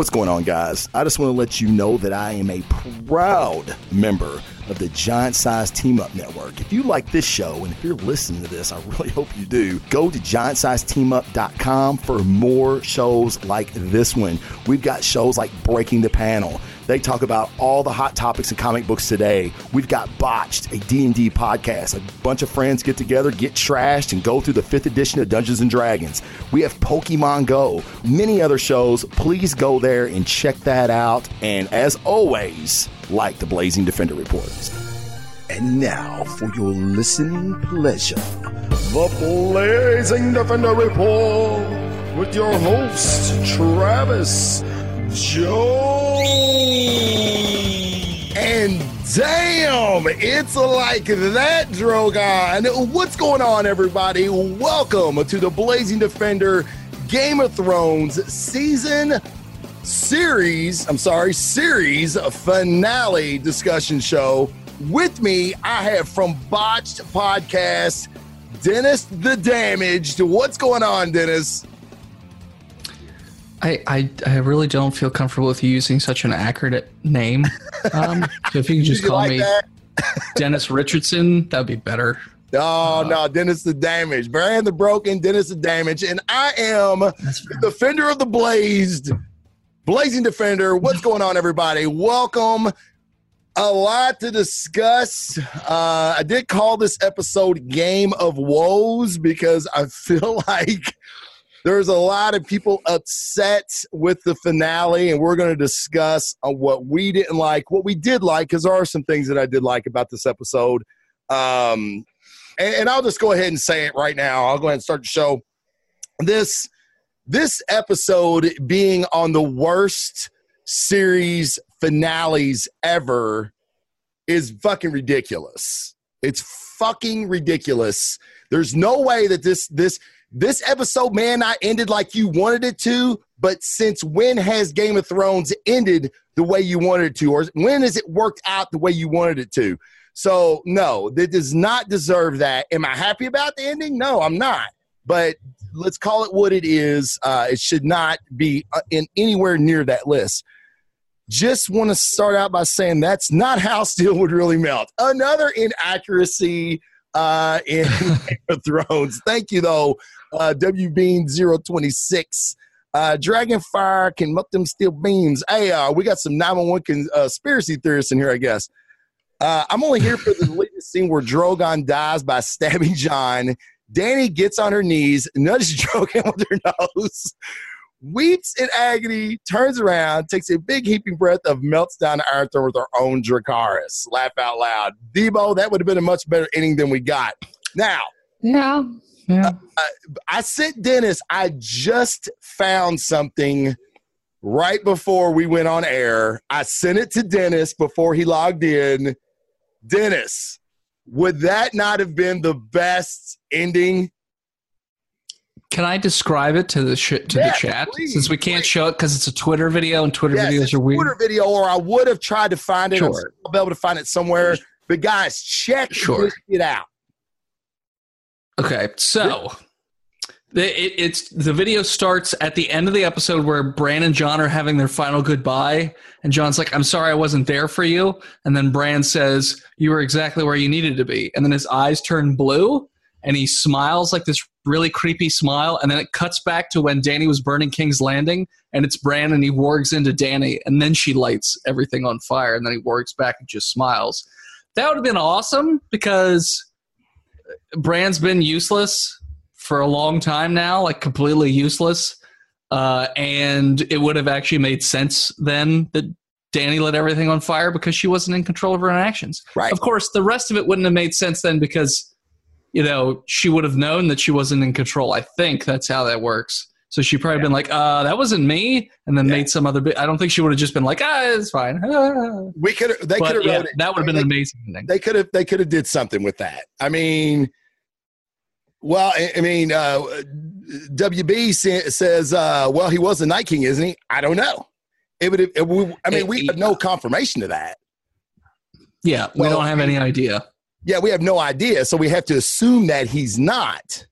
What's going on, guys? I just want to let you know that I am a proud member of the Giant Size Team Up Network. If you like this show and if you're listening to this, I really hope you do. Go to giantsizeteamup.com for more shows like this one. We've got shows like Breaking the Panel. They talk about all the hot topics in comic books today. We've got Botched, a D&D podcast. A bunch of friends get together, get trashed, and go through the fifth edition of Dungeons & Dragons. We have Pokemon Go, many other shows. Please go there and check that out. And as always, like the Blazing Defender Report. And now, for your listening pleasure, the Blazing Defender Report with your host, Travis Joe. And damn, it's like that, Drogon. What's going on, everybody? Welcome to the Blazing Defender Game of Thrones season series, I'm sorry, series finale discussion show. With me, I have from Botched Podcast, Dennis the Damaged. What's going on, Dennis? I, I, I really don't feel comfortable with you using such an accurate name. Um, so if you could just you call like me? Dennis Richardson, that'd be better. Oh, no, Dennis the Damage, Brian the Broken, Dennis the Damage, And I am the Defender of the Blazed, Blazing Defender. What's going on, everybody? Welcome. A lot to discuss. Uh, I did call this episode Game of Woes because I feel like there's a lot of people upset with the finale, and we're going to discuss on what we didn't like, what we did like, because there are some things that I did like about this episode. Um, and, and I'll just go ahead and say it right now. I'll go ahead and start the show. This this episode being on the worst series finales ever is fucking ridiculous. It's fucking ridiculous. There's no way that this this this episode man, I ended like you wanted it to, but since when has Game of Thrones ended the way you wanted it to, or when has it worked out the way you wanted it to? So no, it does not deserve that. Am I happy about the ending? No, I'm not. But let's call it what it is. Uh, it should not be uh, in anywhere near that list. Just want to start out by saying that's not how steel would really melt. Another inaccuracy uh, in Game of Thrones. Thank you, though, uh, W Bean 026. Uh, Dragonfire can melt them steel beams. Hey, uh, we got some 911 cons- uh, conspiracy theorists in here, I guess. Uh, I'm only here for the latest scene where Drogon dies by stabbing Jon. Danny gets on her knees, nudges Drogon with her nose, weeps in agony, turns around, takes a big heaping breath of melts down the Iron Throne with her own Dracarys. Laugh out loud. Debo, that would have been a much better ending than we got. Now. Now, Yeah. Yeah. I sent Dennis, I just found something right before we went on air. I sent it to Dennis before he logged in. Dennis, would that not have been the best ending? Can I describe it to the sh- to the chat please, since we can't please. show it because it's a Twitter video and Twitter Yes, videos are weird. Twitter video, or I would have tried to find it. Sure. I'll be able to find it somewhere. But guys, check Sure. this shit out. Okay, so the, it, it's the video starts at the end of the episode where Bran and Jon are having their final goodbye, and Jon's like, "I'm sorry, I wasn't there for you," and then Bran says, "You were exactly where you needed to be," and then his eyes turn blue, and he smiles like this really creepy smile, and then it cuts back to when Danny was burning King's Landing, and it's Bran, and he wargs into Danny, and then she lights everything on fire, and then he wargs back and just smiles. That would have been awesome because Bran's been useless for a long time now, like completely useless. Uh, and it would have actually made sense then that Danny lit everything on fire because she wasn't in control of her own actions. Right. Of course, the rest of it wouldn't have made sense then because, you know, she would have known that she wasn't in control. I think that's how that works. So she probably been like, uh, that wasn't me, and then Yeah. made some other bit. I don't think she would have just been like, ah, it's fine. Ah. We could have. They could have yeah, wrote it. that would have been They- an amazing ending. they could have they could have did something with that. I mean, well, I, I mean, uh, WB sa- says, uh, well, he was the Night King, isn't he? I don't know. It would. It I mean, we have no confirmation of that. Yeah, we Well, don't have any idea. Yeah, we have no idea, so we have to assume that he's not.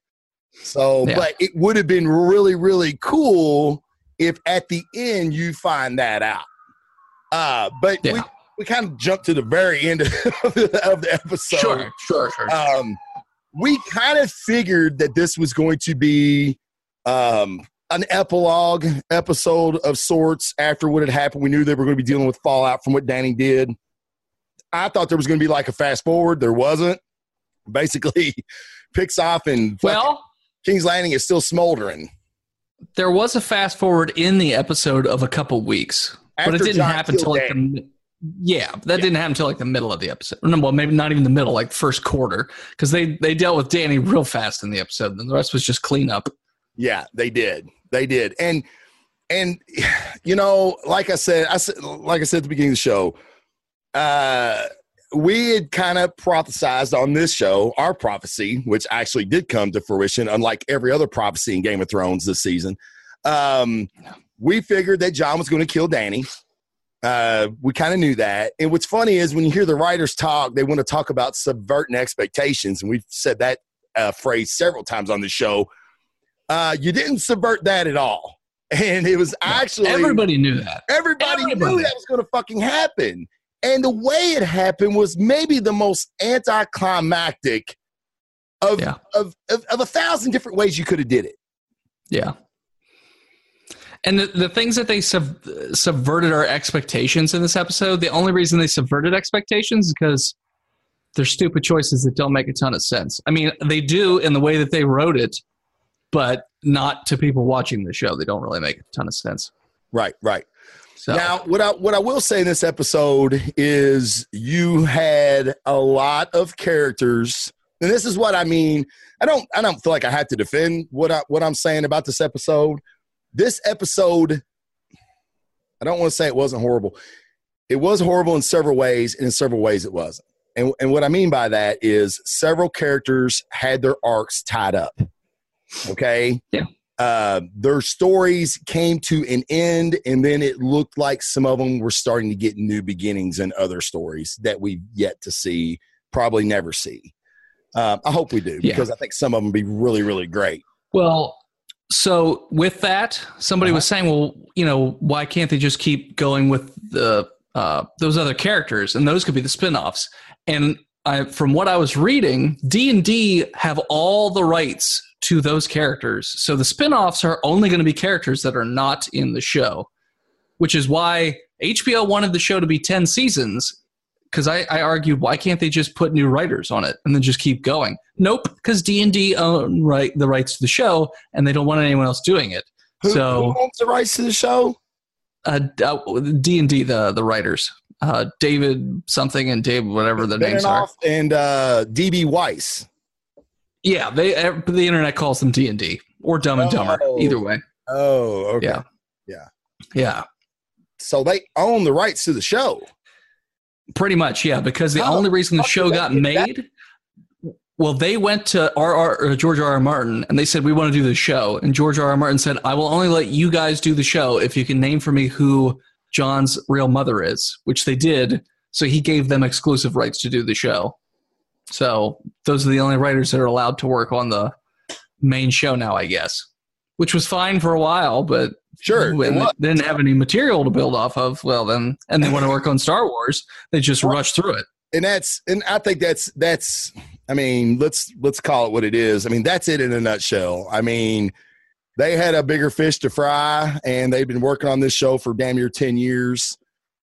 So, Yeah. but it would have been really, really cool if at the end you find that out. Uh, but Yeah. we, we kind of jumped to the very end of the, of the episode. sure, sure, sure. Um, we kind of figured that this was going to be um, an epilogue episode of sorts after what had happened. We knew they were going to be dealing with fallout from what Danny did. I thought there was going to be like a fast forward. There wasn't. Basically, picks off and well, King's Landing is still smoldering. there was a fast forward in the episode of a couple weeks, but it didn't Jon happen until like the yeah, that Yeah. didn't happen until like the middle of the episode. No, well, maybe not even the middle, like first quarter, because they they dealt with Danny real fast in the episode, and the rest was just cleanup. Yeah, they did. They did. And and you know, like I said, I said like I said at the beginning of the show, uh we had kind of prophesized on this show our prophecy, which actually did come to fruition, unlike every other prophecy in Game of Thrones this season. Um, we figured that Jon was going to kill Danny. Uh, we kind of knew that. And what's funny is when you hear the writers talk, they want to talk about subverting expectations. And we've said that uh, phrase several times on the show. Uh, you didn't subvert that at all. And it was actually Everybody knew that. Everybody, knew that was going to fucking happen. And the way it happened was maybe the most anticlimactic of, Yeah. of, of, of a thousand different ways you could have did it. Yeah. And the, the things that they sub, subverted our expectations in this episode, the only reason they subverted expectations is because they're stupid choices that don't make a ton of sense. I mean, they do in the way that they wrote it, but not to people watching the show. They don't really make a ton of sense. Right, right. So Now, what I what I will say in this episode is you had a lot of characters, and this is what I mean. I don't I don't feel like I have to defend what I what I'm saying about this episode. This episode, I don't want to say it wasn't horrible. It was horrible in several ways, and in several ways it wasn't. And and what I mean by that is several characters had their arcs tied up. Okay. Yeah. Uh, their stories came to an end, and then it looked like some of them were starting to get new beginnings and other stories that we've yet to see, probably never see. Uh, I hope we do Yeah. because I think some of them be really, really great. Well, so with that, somebody Uh-huh. was saying, well, you know, why can't they just keep going with the uh, those other characters, and those could be the spin-offs. And I, from what I was reading, D and D have all the rights to those characters, so the spin-offs are only going to be characters that are not in the show, which is why HBO wanted the show to be ten seasons. Because I, I argued, why can't they just put new writers on it and then just keep going? Nope, because D and D own right the rights to the show, and they don't want anyone else doing it. Who, So- who owns the rights to the show? Uh, D and D, the the writers, uh, David something and David whatever the names are. And uh, DB Weiss. Yeah, they uh, the internet calls them D and D or Dumb and Dumber. Oh. Either way, Oh, okay. Yeah. yeah, So they own the rights to the show. pretty much. Yeah, because the How only reason the show got get that? made. Well, they went to R. R. or George R. R. Martin and they said we want to do the show, and George R. R. Martin said I will only let you guys do the show if you can name for me who Jon's real mother is, which they did. So he gave them exclusive rights to do the show. So those are the only writers that are allowed to work on the main show now, I guess, which was fine for a while, but Sure. when they didn't have any material to build off of, well, then, and they want to work on Star Wars, they just Well- rush through it. and that's and I think that's that's I mean let's let's call it what it is. I mean that's it in a nutshell. I mean they had a bigger fish to fry and they've been working on this show for damn near 10 years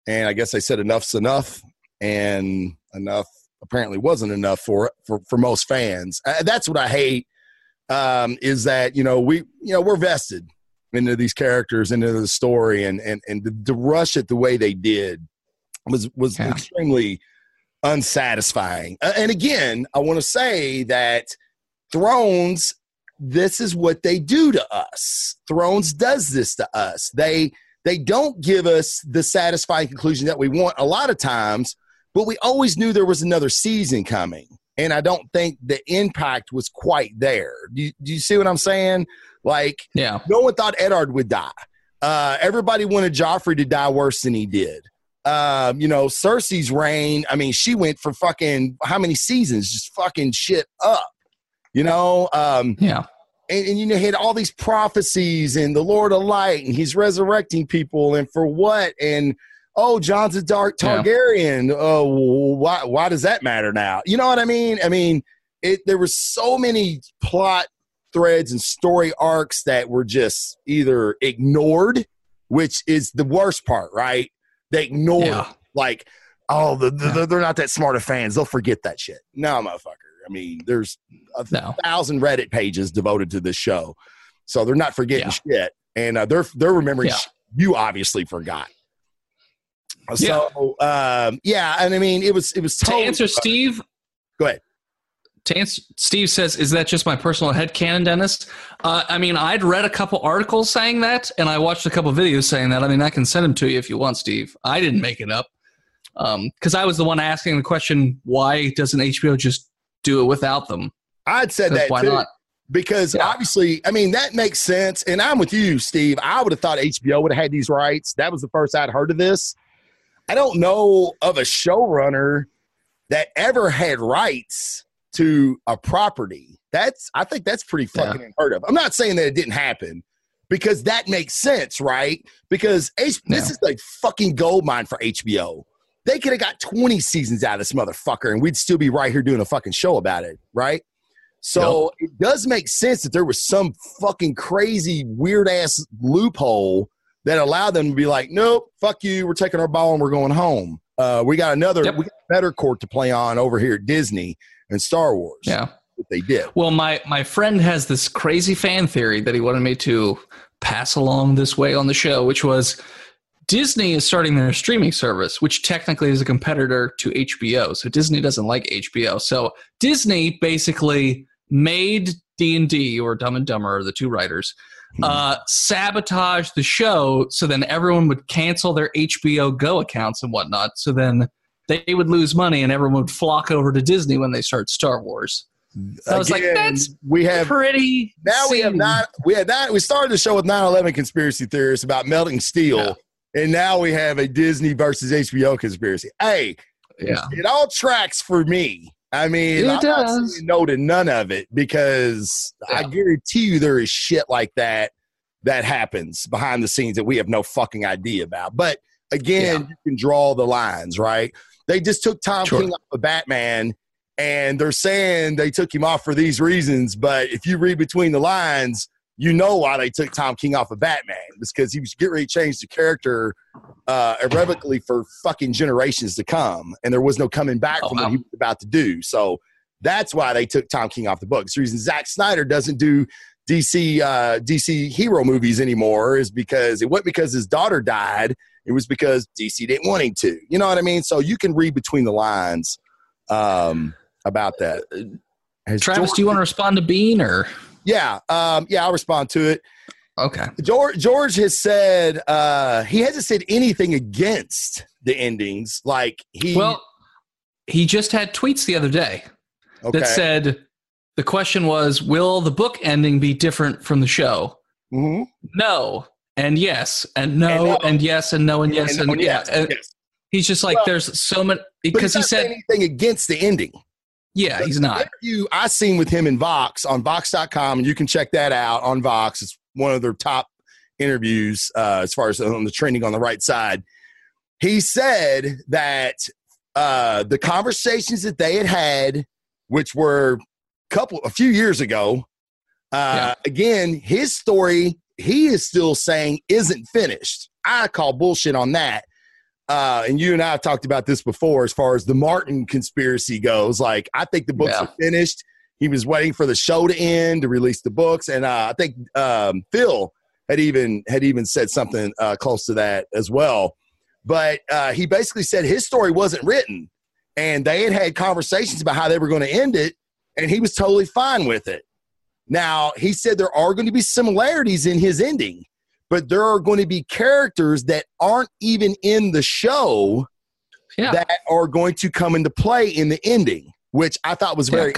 and I guess they said enough's enough and enough apparently wasn't enough for for for most fans. Uh, that's what I hate um is that you know we you know we're vested into these characters into the story and and and to, to rush it the way they did was was Yeah. extremely unsatisfying. Uh, and again, I want to say that Thrones, this is what they do to us. Thrones does this to us. They they don't give us the satisfying conclusion that we want a lot of times, but we always knew there was another season coming. And I don't think the impact was quite there. Do you, do you see what I'm saying? Like, Yeah. no one thought Eddard would die. Uh, everybody wanted Joffrey to die worse than he did. Um, you know, Cersei's reign, I mean, she went for fucking how many seasons? Just fucking shit up. You know, um, Yeah. and, and you know, he had all these prophecies and the Lord of Light, and he's resurrecting people, and for what? And oh, Jon's a dark Targaryen. Yeah. Oh, why? Why does that matter now? You know what I mean? I mean, it. There were so many plot threads and story arcs that were just either ignored, which is the worst part, right? They ignore yeah. like, oh, the, the, yeah. they're not that smart of fans. They'll forget that shit. No, motherfucker. I mean, there's a no. thousand Reddit pages devoted to this show, so they're not forgetting yeah. shit, and uh, they're they're remembering. Yeah. you obviously forgot. So yeah. Um, yeah, and I mean, it was it was totally, to answer Steve. Go ahead. To answer, Steve says, "Is that just my personal head canon, Dennis?" Uh, I mean, I'd read a couple articles saying that, and I watched a couple videos saying that. I mean, I can send them to you if you want, Steve. I didn't make it up because um, I was the one asking the question: Why doesn't HBO just do it without them. I'd said that why too. Not? Because yeah. obviously, I mean, that makes sense. And I'm with you, Steve. I would have thought HBO would have had these rights. That was the first I'd heard of this. I don't know of a showrunner that ever had rights to a property. That's I think that's pretty fucking yeah. unheard of. I'm not saying that it didn't happen because that makes sense, right? Because H- yeah. this is like fucking gold mine for HBO. They could have got 20 seasons out of this motherfucker and we'd still be right here doing a fucking show about it, right? So yep. it does make sense that there was some fucking crazy weird ass loophole that allowed them to be like, nope, fuck you, we're taking our ball and we're going home. Uh, we got another yep. we got better court to play on over here at Disney and Star Wars. Yeah. What They did. Well, my my friend has this crazy fan theory that he wanted me to pass along this way on the show, which was Disney is starting their streaming service, which technically is a competitor to HBO. So Disney doesn't like HBO. So Disney basically made D and D or Dumb and Dumber, the two writers, hmm. uh, sabotage the show. So then everyone would cancel their HBO Go accounts and whatnot. So then they would lose money, and everyone would flock over to Disney when they start Star Wars. So I was like, that's we have pretty. Now we have not. We had that. We started the show with 9/11 conspiracy theorists about melting steel. Yeah and now we have a Disney versus HBO conspiracy. Hey, yeah, it all tracks for me. I mean, it I'm does. no to none of it because yeah. I guarantee you there is shit like that that happens behind the scenes that we have no fucking idea about. But again, yeah. you can draw the lines, right? They just took Tom sure. King off of Batman and they're saying they took him off for these reasons. But if you read between the lines, you know why they took Tom King off of Batman. It's because he was getting ready to change the character uh, irrevocably for fucking generations to come, and there was no coming back oh, from wow. what he was about to do. So that's why they took Tom King off the books. The reason Zack Snyder doesn't do DC uh, DC hero movies anymore is because it wasn't because his daughter died. It was because DC didn't want him to. You know what I mean? So you can read between the lines um, about that. Has Travis, do you want to respond to Bean or? Yeah, um, yeah, I'll respond to it. Okay. George George has said uh, he hasn't said anything against the endings. Like he well, he just had tweets the other day okay. that said the question was, "Will the book ending be different from the show?" Mm-hmm. No, and yes, and no, and, no. and yes, and no, and yes, and, and, and yeah. Yes, yes. He's just like, well, there's so many because he said anything against the ending. Yeah, he's not. You, I seen with him in Vox on Vox.com, and you can check that out on Vox. It's one of their top interviews uh, as far as on the trending on the right side. He said that uh, the conversations that they had had, which were a couple, a few years ago, uh, yeah. again, his story he is still saying isn't finished. I call bullshit on that uh, and you and I have talked about this before as far as the Martin conspiracy goes. Like, I think the books yeah. are finished. He was waiting for the show to end to release the books, and uh, I think um, Phil had even had even said something uh, close to that as well. But uh, he basically said his story wasn't written, and they had had conversations about how they were going to end it, and he was totally fine with it. Now he said there are going to be similarities in his ending but there are going to be characters that aren't even in the show yeah. that are going to come into play in the ending, which I thought was very.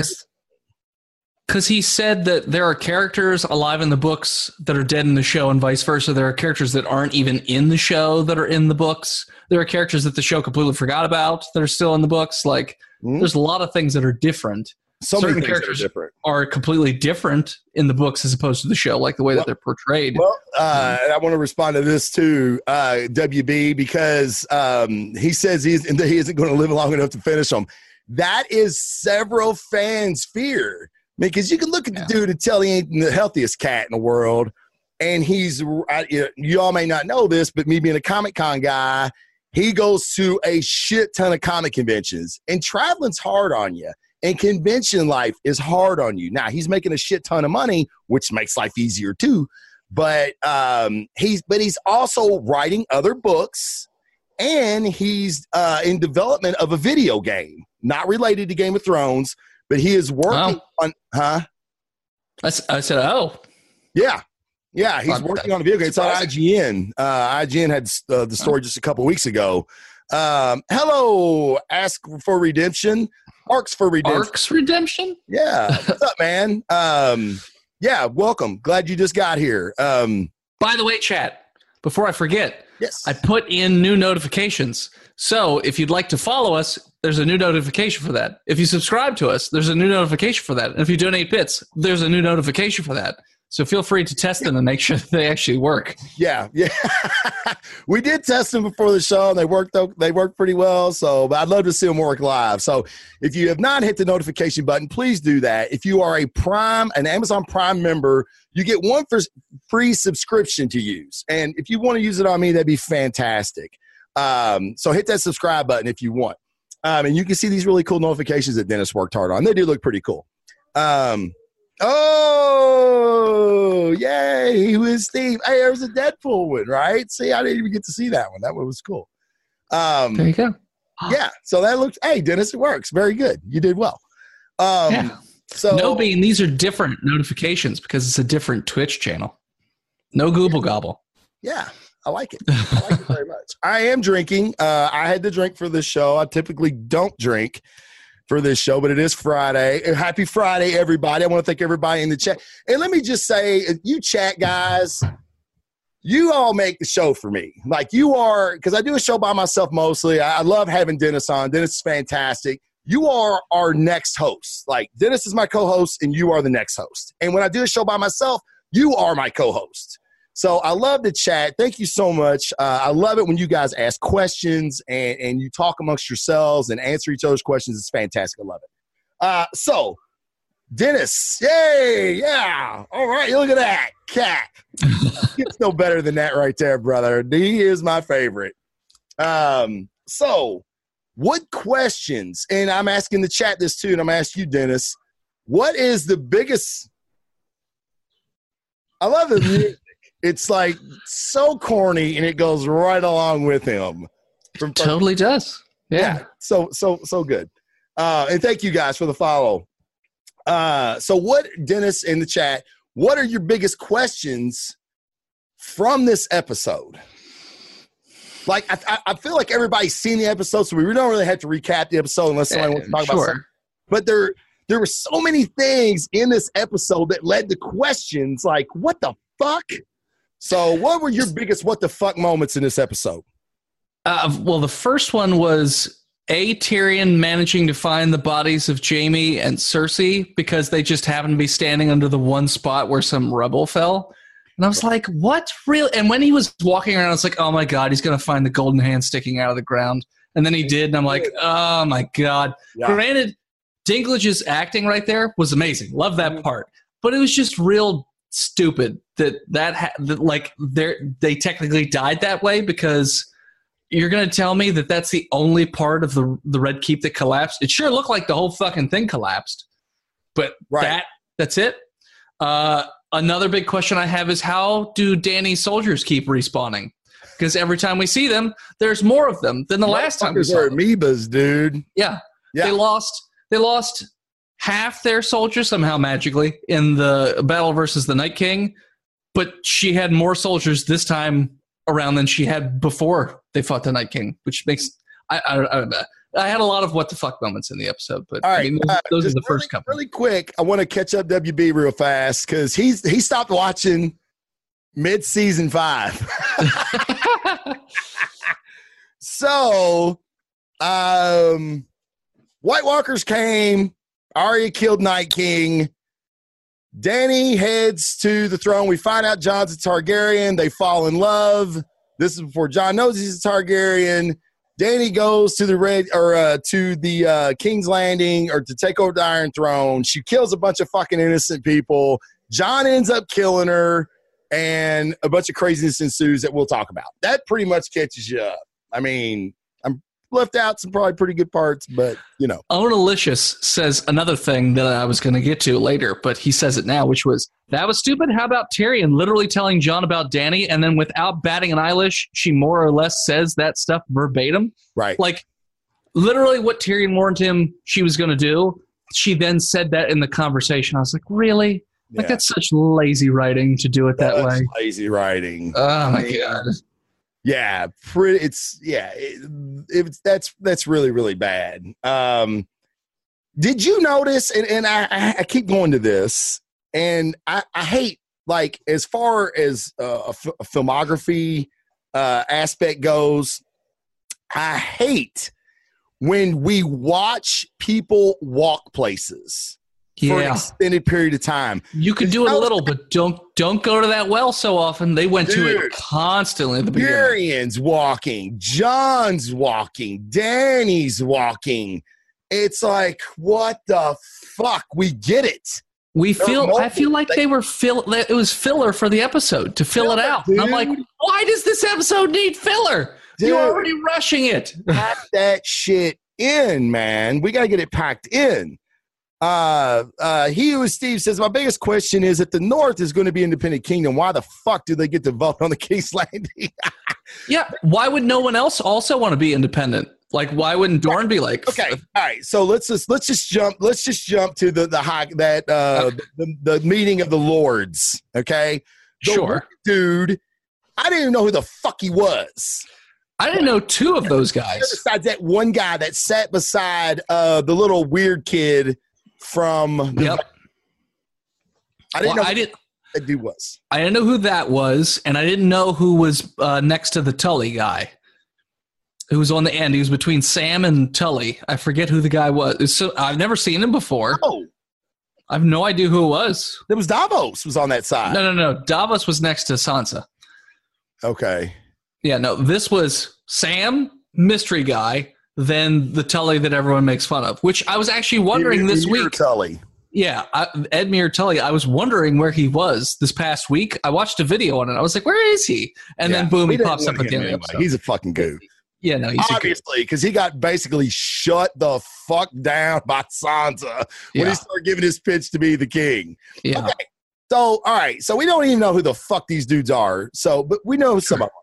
Because he said that there are characters alive in the books that are dead in the show, and vice versa. There are characters that aren't even in the show that are in the books. There are characters that the show completely forgot about that are still in the books. Like, mm-hmm. there's a lot of things that are different. So Certain many things are characters different. are completely different in the books as opposed to the show, like the way that they're portrayed. Well, uh, I want to respond to this too, uh, WB, because um, he says he's, he isn't going to live long enough to finish them. That is several fans' fear. Because you can look at the Yeah. dude and tell he ain't the healthiest cat in the world. And he's, I, you all may not know this, but me being a Comic Con guy, he goes to a shit ton of comic conventions. And traveling's hard on you. And convention life is hard on you. Now, he's making a shit ton of money, which makes life easier too but um, he's but he's also writing other books and he's uh, in development of a video game not related to game of thrones but he is working on huh? I said, oh, yeah. Yeah he's working on a video game. It's on ign uh, ign had uh, the story just a couple weeks ago. Um, hello ask for redemption arcs for redemption Arcs Redemption? yeah what's up man um, yeah welcome glad you just got here um, By the way, chat, before I forget, yes I put in new notifications. So if you'd like to follow us, there's a new notification for that. If you subscribe to us, there's a new notification for that. And if you donate bits, there's a new notification for that. So feel free to test them and make sure that they actually work. Yeah, yeah. we did test them before the show, and they worked. They worked pretty well. So, I'd love to see them work live. So, if you have not hit the notification button, please do that. If you are a Prime, an Amazon Prime member, you get one for free subscription to use. And if you want to use it on me, that'd be fantastic. Um, so, hit that subscribe button if you want. Um, and you can see these really cool notifications that Dennis worked hard on. They do look pretty cool. Um, oh, yay! was Steve? Hey, there's a Deadpool one, right? See, I didn't even get to see that one. That one was cool. Um, There you go. yeah, so that looks. Hey, Dennis, it works. Very good. You did well. Um, yeah. So No bean, these are different notifications because it's a different Twitch channel. No Google Gobble. yeah, I like it. I like it very much. I am drinking. Uh, I had to drink for this show. I typically don't drink for this show, but it is Friday. Uh, Happy Friday, everybody. I want to thank everybody in the chat. And let me just say, you chat guys, you all make the show for me. Like you are, because I do a show by myself mostly. I, I love having Dennis on. Dennis is fantastic. You are our next host. Like Dennis is my co-host, and you are the next host. And when I do a show by myself, you are my co-host. So I love the chat. Thank you so much. Uh, I love it when you guys ask questions and, and you talk amongst yourselves and answer each other's questions. It's fantastic. I love it. Uh, so, Dennis, yay, yeah. All right, look at that cat. It's no better than that right there, brother. He is my favorite. Um, so, what questions? And I'm asking the chat this too, and I'm asking you, Dennis. What is the biggest? I love music. It's like so corny, and it goes right along with him. From Totally does. yeah. Yeah. So so so good. Uh, and thank you guys for the follow. Uh, so what, Dennis, in the chat? What are your biggest questions from this episode? Like I, I- feel like everybody's seen the episode, so we don't really have to recap the episode unless somebody wants to talk about something. sure. But there there were so many things in this episode that led to questions like, what the fuck? So what were your biggest what the fuck moments in this episode? Uh, well, the first one was a Tyrion managing to find the bodies of Jaime and Cersei because they just happened to be standing under the one spot where some rubble fell. And I was like, what? Real? And when he was walking around, I was like, oh my God, he's going to find the golden hand sticking out of the ground. And then he did. And I'm like, oh my God. Yeah. Granted, Dinklage's acting right there was amazing. Love that part. But it was just real stupid that that, ha- that like they they technically died that way because you're going to tell me that that's the only part of the the red keep that collapsed. It sure looked like the whole fucking thing collapsed. But Right. that that's it. Uh, another big question I have is how do Danny's soldiers keep respawning? Because every time we see them, there's more of them than the last time we saw are them. amoebas, dude. Yeah. Yeah. They lost they lost half their soldiers somehow magically in the battle versus the Night King, but she had more soldiers this time around than she had before they fought the Night King, which makes I I, I, I had a lot of what the fuck moments in the episode, but All I mean, those, uh, those are the first couple. Really quick, I want to catch up WB real fast because he's he stopped watching mid season five. so, um, White Walkers came. Arya killed Night King. Danny heads to the throne. We find out Jon's a Targaryen. They fall in love. This is before Jon knows he's a Targaryen. Danny goes to the red or uh, to the uh, King's Landing or to take over the Iron Throne. She kills a bunch of fucking innocent people. Jon ends up killing her, and a bunch of craziness ensues that we'll talk about. That pretty much catches you up. I mean, left out some probably pretty good parts, but you know. Onalicious says another thing that I was going to get to later, but he says it now, which was that was stupid. How about Tyrion literally telling Jon about Danny, and then without batting an eyelash, she more or less says that stuff verbatim. Right. Like literally what Tyrion warned him she was going to do. She then said that in the conversation. I was like, really? Like Yeah. that's such lazy writing to do it that That's way. Lazy writing. Oh my god. Yeah, pretty. It's yeah. It, it's that's that's really really bad. Um, did you notice? And, and I I- I keep going to this, and I I hate like as far as uh, a, f- a filmography uh, aspect goes. I hate when we watch people walk places for an Yeah. extended period of time. You could do it a little, but don't don't go to that well so often. They went to it constantly at the beginning. Walking, Jon's walking, Danny's walking. It's like, what the fuck? We get it. We feel. I feel like they were fill. that It was filler for the episode to fill it out. I'm like, why does this episode need filler? Dude. You're already rushing it. Pack that shit in, man. We got to get it packed in. Uh, uh, he who is Steve says, My biggest question is if the North is going to be independent kingdom, why the fuck do they get to vote on the Case Landing? Yeah. Why would no one else also want to be independent? Like, why wouldn't Dorne be like, okay all right so let's just let's just jump let's just jump to the the high that uh the, the meeting of the lords okay The Sure. dude i didn't even know who the fuck he was I didn't know two of those guys. besides that one guy that sat beside uh the little weird kid from Yep. i didn't Well, know I who didn't. that dude was I didn't know who that was, and I didn't know who was uh, next to the Tully guy. Who was on the end? He was between Sam and Tully. I forget who the guy was. So I've never seen him before. oh I have no idea who it was. It was davos was on that side No, no, no. Davos was next to Sansa. okay Yeah, no. This was Sam, mystery guy, then the Tully that everyone makes fun of. Which I was actually wondering this Edmure week. tully Yeah, I, Edmure Tully. I was wondering where he was this past week. I watched a video on it. I was like, "Where is he?" And Yeah. then boom, he pops up at the end of the anyway. he's a fucking goof Yeah, no, he's obviously because he got basically shut the fuck down by Sansa when Yeah, he started giving his pitch to be the king. yeah. Okay. So, all right. So we don't even know who the fuck these dudes are. So, but we know some of them.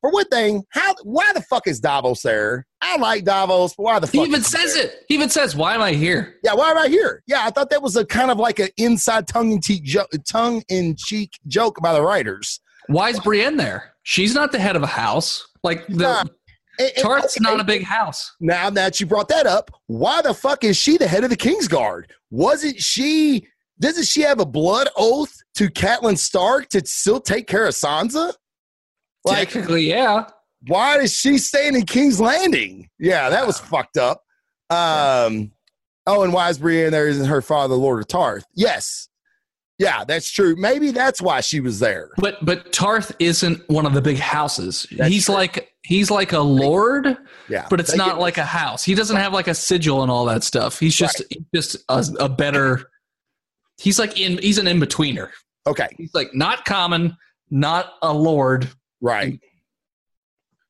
For one thing, how why the fuck is Davos there? I like Davos, but why the fuck? He even says there? it. He even says, "Why am I here?" Yeah, why am I here? Yeah, I thought that was a kind of like an inside tongue in cheek jo- tongue in cheek joke by the writers. Why is Brienne there? She's not the head of a house. Like the not. And- and- not a big house. Now that you brought that up, why the fuck is she the head of the Kingsguard? Wasn't she? Doesn't she have a blood oath to Catelyn Stark to still take care of Sansa? Like, Technically, yeah. why is she staying in King's Landing? Yeah, that was fucked up. Um, oh, and why is Brienne there? Isn't her father Lord of Tarth? Yes, yeah, that's true. Maybe that's why she was there. But but Tarth isn't one of the big houses. That's he's true. like he's like a lord, Yeah, but it's not like a house. He doesn't have like a sigil and all that stuff. He's just he's just a, a better. He's like in. He's an in betweener. okay. He's like not common, not a lord. Right.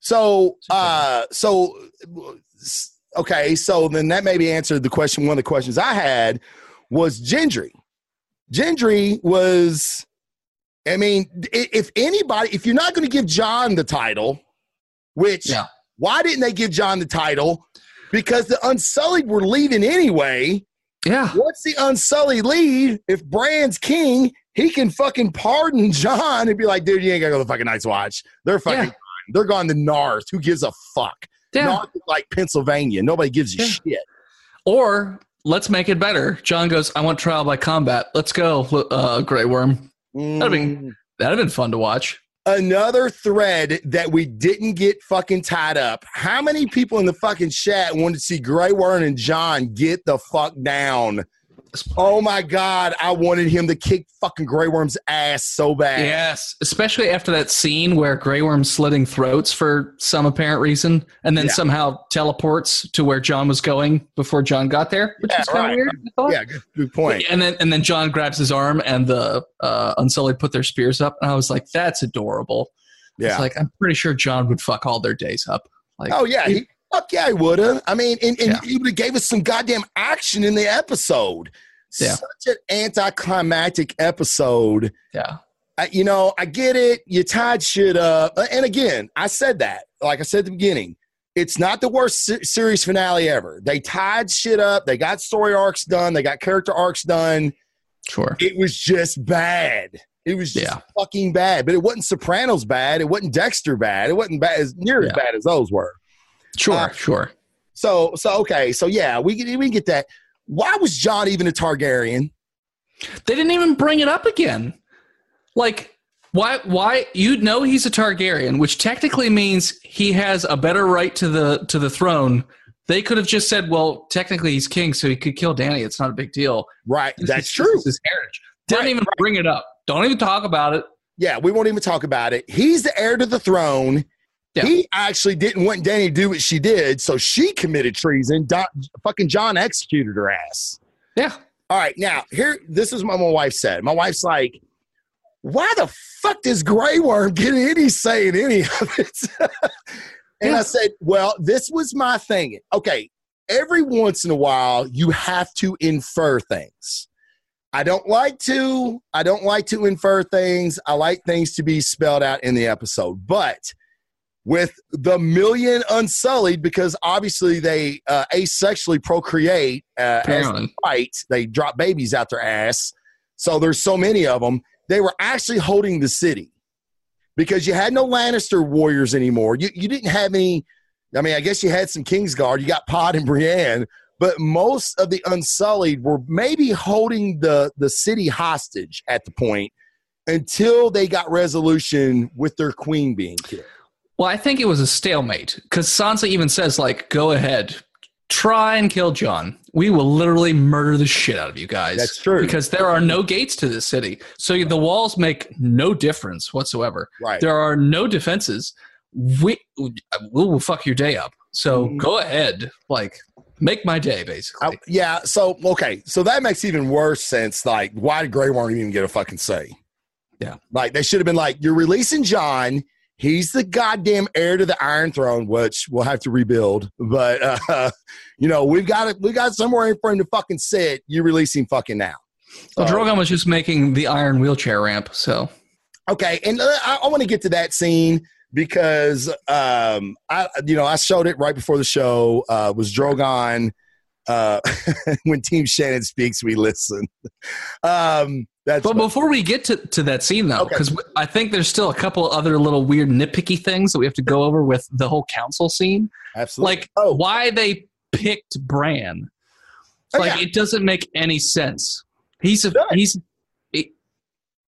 So, uh, so, okay. So then that maybe answered the question. One of the questions I had was Gendry. Gendry was, I mean, if anybody, if you're not going to give Jon the title, which, Yeah. why didn't they give Jon the title? Because the Unsullied were leaving anyway. Yeah. What's the Unsullied leave, if Bran's king, he can fucking pardon Jon and be like, dude, you ain't got to go to the fucking Night's Watch. They're fucking Yeah. fine. They're gone to North. Who gives a fuck? Yeah. Is like Pennsylvania. Nobody gives a Yeah. shit. Or let's make it better. Jon goes, I want trial by combat. Let's go, uh, Grey Worm. That'd be- Mm. That'd have been fun to watch. Another thread that we didn't get fucking tied up. How many people in the fucking chat wanted to see Grey Worm and Jon get the fuck down. Oh my god, I wanted him to kick fucking Grey Worm's ass so bad. Yes, especially after that scene where Grey Worm's slitting throats for some apparent reason, and then Yeah. somehow teleports to where Jon was going before Jon got there, which Yeah, is kind of right. weird. Yeah, good, good point. And then and then Jon grabs his arm, and the uh, Unsullied put their spears up, and I was like, "That's adorable." Yeah. It's like I'm pretty sure Jon would fuck all their days up. Like, oh yeah, he, fuck yeah, he would have. I mean, and, and Yeah. he would have gave us some goddamn action in the episode. Yeah. Such an anticlimactic episode. yeah, I, you know, I get it. You tied shit up. Uh, and again, I said that. Like I said at the beginning, it's not the worst se- series finale ever. They tied shit up. They got story arcs done. They got character arcs done. sure. It was just bad. It was just Yeah. fucking bad. But it wasn't Sopranos bad. It wasn't Dexter bad. It wasn't bad as near as bad as those were. Sure, Uh, sure. So so okay. So yeah, we can we can get that. Why was Jon even a Targaryen? They didn't even bring it up again. Like, why? Why? You know he's a Targaryen, which technically means he has a better right to the to the throne. They could have just said, "Well, technically he's king, so he could kill Danny. It's not a big deal." Right. This That's is- true. This is his heritage. Didn't Right, even bring it up. Don't even talk about it. Yeah, we won't even talk about it. He's the heir to the throne. Yeah. He actually didn't want Danny to do what she did, so she committed treason. Do- fucking Jon executed her ass. Yeah. All right, now here, this is what my wife said. My wife's like, "Why the fuck does Grey Worm get any say in any of it?" and I said, "Well, this was my thing. Okay, every once in a while, you have to infer things." I don't like to. I don't like to infer things. I like things to be spelled out in the episode. But with the million unsullied, because obviously they uh, asexually procreate uh, as they fight, they drop babies out their ass. So there's so many of them. They were actually holding the city because you had no Lannister warriors anymore. You you didn't have any. I mean, I guess you had some Kingsguard. You got Pod and Brienne, but most of the Unsullied were maybe holding the the city hostage at the point until they got resolution with their queen being killed. Well, I think it was a stalemate because Sansa even says, "Like, go ahead, try and kill Jon. We will literally murder the shit out of you guys." That's true. because there are no gates to this city, so the walls make no difference whatsoever. Right. There are no defenses. We we will fuck your day up. So Mhm. go ahead, like make my day, basically. I- yeah. So okay. So that makes even worse sense. Like, why did Grey Worm even get a fucking say? Yeah. Like they should have been like, you're releasing Jon. He's the goddamn heir to the Iron Throne, which we'll have to rebuild. But uh, you know, we've got it. We got somewhere for him to fucking sit. You release him fucking now. well, So- Drogon was just making the iron wheelchair ramp, so Okay, and uh, I, I want to get to that scene because um, I, you know, I showed it right before the show. Uh, was Drogon uh, when Team Shannon speaks, we listen. Um, that's But before we get to, to that scene, though, Okay. because I think there's still a couple other little weird nitpicky things that we have to go over with the whole council scene. absolutely. Like oh, why they picked Bran. Oh, like yeah. it doesn't make any sense. He's a he's he-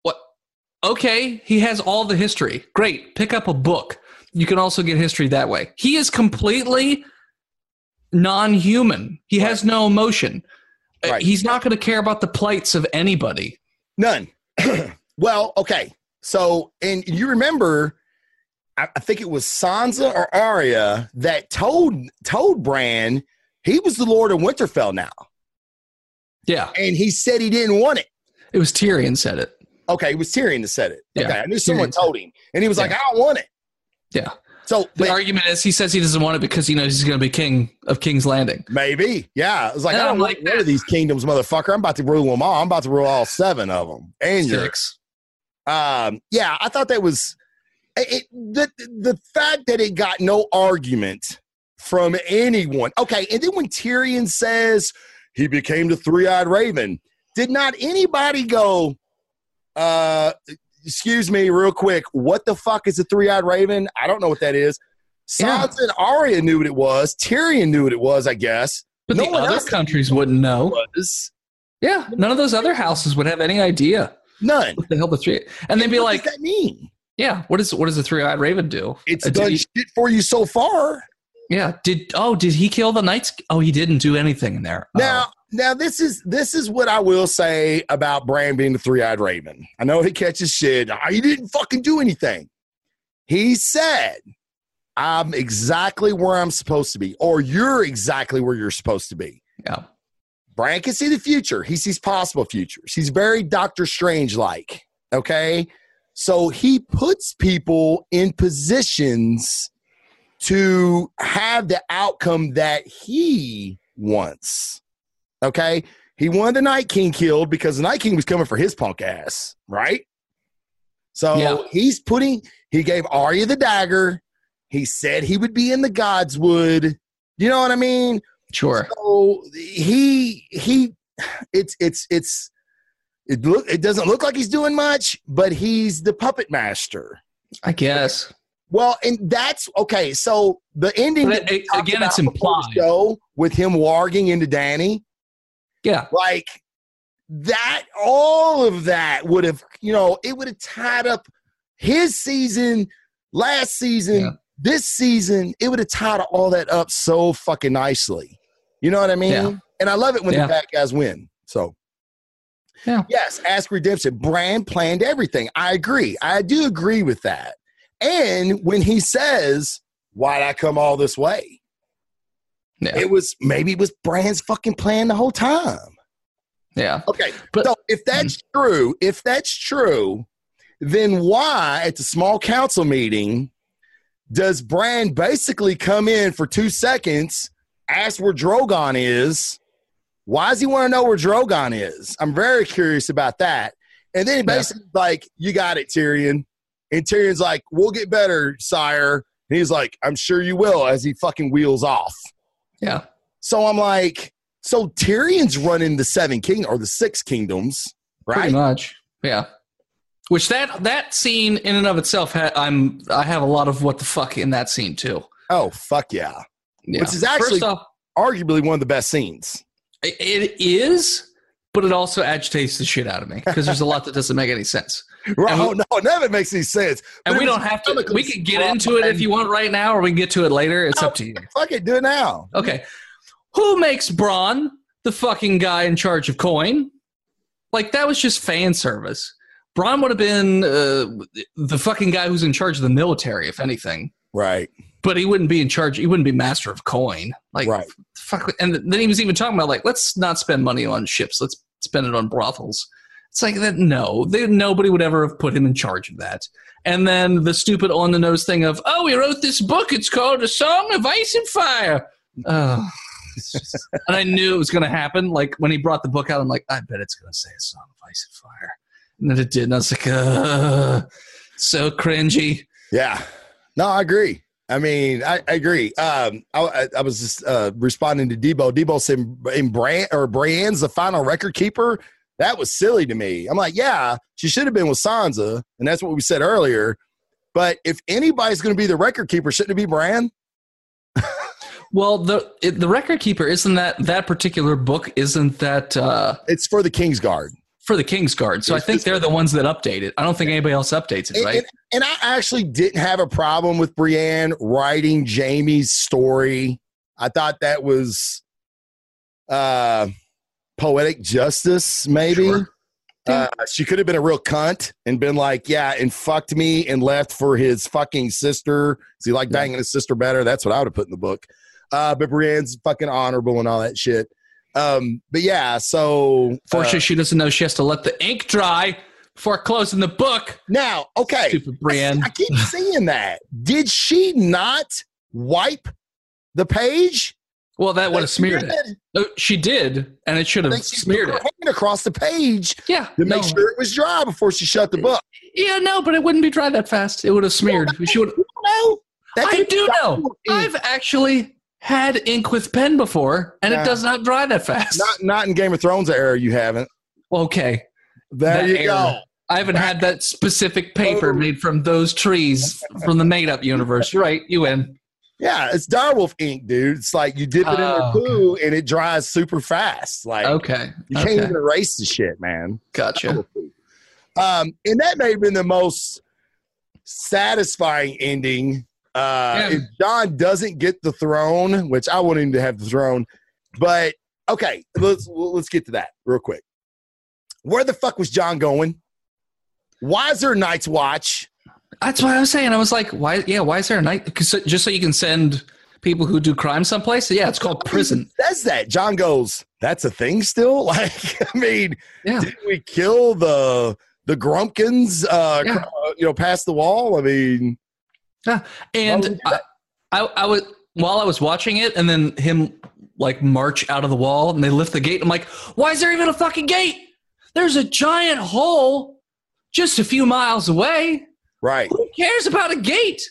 what? Okay, he has all the history. Great, pick up a book. You can also get history that way. He is completely non-human. He has no emotion. Uh, Right. He's not going to care about the plights of anybody. None. well, okay. So, and you remember, I, I think it was Sansa or Arya that told told Bran he was the Lord of Winterfell now, Yeah, and he said he didn't want it. it was Tyrion said it. Okay, it was Tyrion that said it. Yeah, okay, I knew someone Tyrion told him, and he was like, "I don't want it." Yeah. So, The but argument is he says he doesn't want it because he knows he's going to be king of King's Landing. maybe, yeah. It's like, And I don't I'm like like one of these kingdoms, motherfucker. I'm about to rule them all. I'm about to rule all seven of them, and. Six. um, yeah, I thought that was it, the the fact that it got no argument from anyone. Okay, and then when Tyrion says he became the three eyed raven, did not anybody go? Uh, excuse me, real quick. What the fuck is a three eyed raven? I don't know what that is. Yeah. Sansa and Arya knew what it was. Tyrion knew what it was. I guess. But No the other countries wouldn't know. Yeah, none of those other houses would have any idea none. what the hell the three. And they'd be what like, does that mean? "Yeah, what is what does the three-eyed raven do?" It's Uh, done he- shit for you so far. yeah, did oh did he kill the knights? Oh, he didn't do anything in there. Now, Oh, now this is this is what I will say about Bran being the three-eyed raven. I know he catches shit. He didn't fucking do anything. He said, I'm exactly where I'm supposed to be, or you're exactly where you're supposed to be. Yeah. Brian can see the future. He sees possible futures. He's very Doctor Strange like. Okay. So he puts people in positions to have the outcome that he wants. Okay. He wanted the Night King killed because the Night King was coming for his punk ass, right? So Yeah. he's putting, he gave Arya the dagger. He said he would be in the Godswood. You know what I mean? Sure. So he he it's it's it's it look it doesn't look like he's doing much, but he's the puppet master. I guess. Well, and that's okay. So the ending we it- again, it's about before the implied. show with him warging into Dany, Yeah. like that, all of that would have, you know, it would have tied up his season, last season, Yeah. this season. It would have tied all that up so fucking nicely. You know what I mean? Yeah. And I love it when Yeah. the bad guys win. So. Yeah. Yes, ask redemption. Bran planned everything. I agree. I do agree with that. And when he says, Why'd I come all this way? Yeah. It was maybe it was Bran's fucking plan the whole time. Yeah. Okay. But- so if that's mm. true, if that's true, then why at the small council meeting does Bran basically come in for two seconds, ask where Drogon is? Why does he want to know where Drogon is? I'm very curious about that. And then he Yeah. basically like, you got it, Tyrion. And Tyrion's like, we'll get better, sire. And he's like, I'm sure you will, as he fucking wheels off. Yeah. So I'm like, so Tyrion's running the seven king or the six kingdoms, right? Pretty much. Yeah. Which that that scene in and of itself, ha- I'm I have a lot of what the fuck in that scene too. Oh fuck yeah! Yeah. Which is actually- off, Arguably one of the best scenes. it- it is, but it also agitates the shit out of me because there's a lot that doesn't make any sense. Right? Oh, no, none of it makes any sense. And But we don't have to. We can get into it if you want right now, or we can get to it later. It's up to you. Fuck it, do it now. Okay. Who makes Bronn the fucking guy in charge of coin? Like that was just fan service. Bronn would have been uh, the fucking guy who's in charge of the military, if anything. Right. But he wouldn't be in charge. He wouldn't be master of coin. Like Right. fuck. And then he was even talking about like, let's not spend money on ships. Let's spend it on brothels. It's like that. No, they, nobody would ever have put him in charge of that. And then the stupid on the nose thing of, oh, he wrote this book. It's called A Song of Ice and Fire. Oh, just- and I knew it was going to happen. Like when he brought the book out, I'm like, I bet it's going to say A Song of Ice and Fire. And then it did. And I was like, so cringy. Yeah. No, I agree. I mean, I, I agree. Um, I, I, I was just uh, responding to Debo. Debo said, "In Brand or Brand's the final record keeper." That was silly to me. I'm like, yeah, she should have been with Sansa, and that's what we said earlier. But if anybody's going to be the record keeper, shouldn't it be Bran? Well, the it, the record keeper isn't that that particular book isn't that uh, It's for the King's Guard. for the King's Guard. So I think they're the ones that update it. I don't think anybody else updates it, And- right? And, and I actually didn't have a problem with Brienne writing Jaime's story. I thought that was uh, poetic justice, maybe. Sure. Uh, she could have been a real cunt and been like, yeah, and fucked me and left for his fucking sister. 'cause he liked Yeah. banging his sister better. That's what I would have put in the book. Uh, but Brienne's fucking honorable and all that shit. Um, but yeah, so uh, she doesn't know she has to let the ink dry before closing the book. now, okay, Stupid Brienne. I keep seeing that. Did she not wipe the page? Well, that would have smeared it. No, oh, she did, and it should have smeared it. hand across the page Yeah, to no. make sure it was dry before she shut the book. Yeah, no, but it wouldn't be dry that fast. It would have smeared. She would. No, that I do know. I've actually had ink with pen before, and Yeah. it does not dry that fast. not not in Game of Thrones era. You haven't. okay, There That you era. go. I haven't had that specific paper Oh. made from those trees from the made-up universe. You're right. You win. Yeah, it's Direwolf ink, dude. It's like you dip it in Oh, their poo and it dries super fast. Like Okay. you can't okay. even erase the shit, man. Gotcha. Um, and that may have been the most satisfying ending. Uh, Yeah. If Jon doesn't get the throne, which I want him to have the throne, but okay, let's let's get to that real quick. Where the fuck was Jon going? Why is there a Night's Watch? That's what I was saying. I was like, why? Yeah, why is there a night? Cause, just so you can send people who do crime someplace. Yeah, it's called prison. Says that Jon goes. That's a thing still. Like, I mean, Yeah, did we kill the the Grumpkins? Uh, Yeah. uh, you know, past the wall. I mean, yeah. and Why would you do I. I, I was while I was watching it, and then him like march out of the wall, and they lift the gate. I'm like, why is there even a fucking gate? There's a giant hole just a few miles away. Right? Who cares about a gate?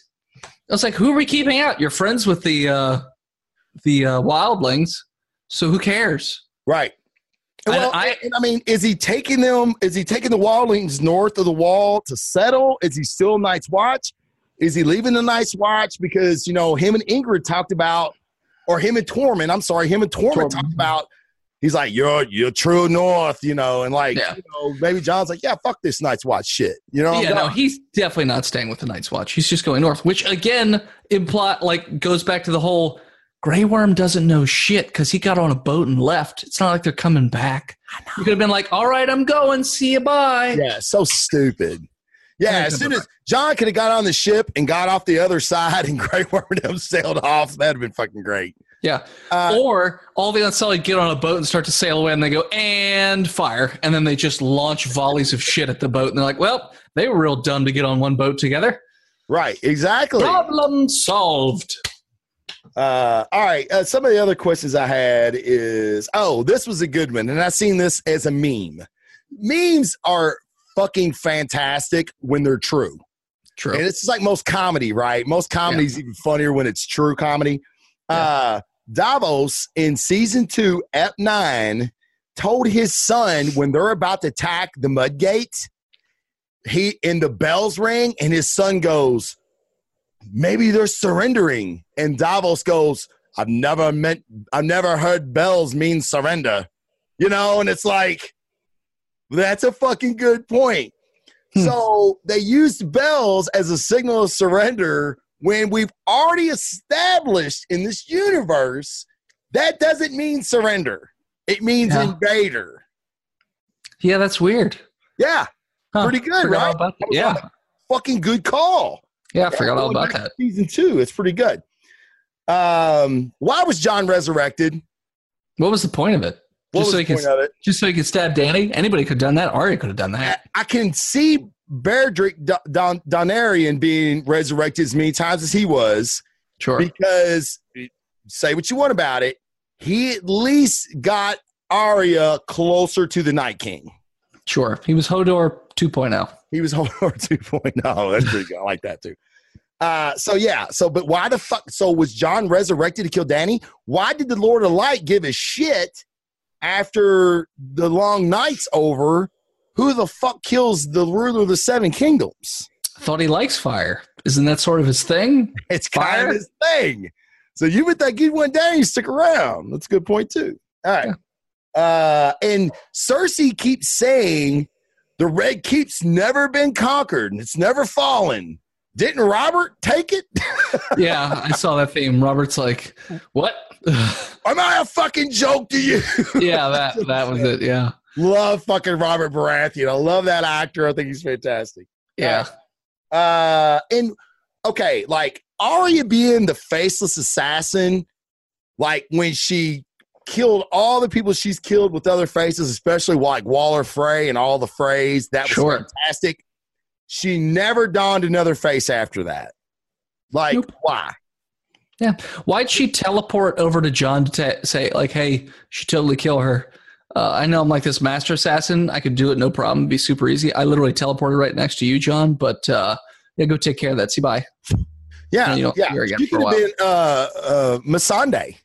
I was like, who are we keeping out? You're friends with the uh, the uh, wildlings, so who cares? Right. And Well, I- I, I mean, is he taking them? Is he taking the Wildlings north of the wall to settle? Is he still Night's Watch? Is he leaving the Night's Watch because you know him and Ingrid talked about, or him and Tormund? I'm sorry, him and Tormund. talked about. He's like, you're you're true north, you know, and like, Yeah. you know, maybe Jon's like, yeah, fuck this Night's Watch shit, you know. Yeah, no, he's definitely not staying with the Night's Watch. He's just going north, which again imply like goes back to the whole Grey Worm doesn't know shit because he got on a boat and left. It's not like they're coming back. You could have been like, "All right, I'm going. See you. Bye." Yeah, so stupid. Yeah, as soon as Jon could have got on the ship and got off the other side and Grey Worm him sailed off, that'd have been fucking great. Yeah. Uh, or all the suddenly get on a boat and start to sail away, and they go and fire, and then they just launch volleys of shit at the boat, and they're like, "Well, they were real dumb to get on one boat together." right, exactly. Problem solved. Uh, all right. Uh, some of the other questions I had is oh, this was a good one, and I seen this as a meme. Memes are fucking fantastic when they're true. True. And it's like most comedy, right? Most comedy is even funnier when it's true comedy. Uh, Davos in season two, Ep nine, told his son when they're about to attack the Mudgate, he and the bells ring, and his son goes, "Maybe they're surrendering." And Davos goes, "I've never meant, I've never heard bells mean surrender," you know. And it's like, that's a fucking good point. Hmm. So they used bells as a signal of surrender when we've already established in this universe that doesn't mean surrender. It means Yeah. invader. yeah, that's weird. Yeah, Huh, Pretty good, forgot right? about that. That Yeah, fucking good call. yeah, I forgot all about that. Season two, it's pretty good. Um, why was Jon resurrected? What was the point of it? What Just so he could, of it? just so he could stab Dany. Anybody could have done that. Arya could have done that. I can see Beric Don- Don- Dondarrion being resurrected as many times as he was. Sure. because say what you want about it, he at least got Arya closer to the Night King. Sure. He was Hodor 2.0. He was Hodor 2.0. That's pretty good. I like that too. Uh, so yeah, so but why the fuck? So was Jon resurrected to kill Dany? Why did the Lord of Light give a shit after the long night's over? Who the fuck kills the ruler of the Seven Kingdoms? Thought he likes fire. Isn't that sort of his thing? It's kind Fire? of his thing. So you would think he'd went down, you stick around. That's a good point too. All right. Uh, and Cersei keeps saying the Red Keep's never been conquered and it's never fallen. Didn't Robert take it? Yeah, I saw that theme. Robert's like, what? Am I a fucking joke to you? yeah, that that was it. Yeah. Love fucking Robert Baratheon. I love that actor. I think he's fantastic. Yeah. Uh, and okay, like Arya being the faceless assassin, like when she killed all the people she's killed with other faces, especially like Walder Frey and all the Freys, that was Sure. fantastic. She never donned another face after that. Like, Nope. why? Yeah. Why'd she teleport over to Jon to ta say, like, hey, she totally kill her? Uh, I know I'm like this master assassin. I could do it no problem. It'd be super easy. I literally teleported right next to you, Jon. But uh, yeah, go take care of that. See, bye. Yeah, you don't yeah. again She could have been uh, uh, Missandei.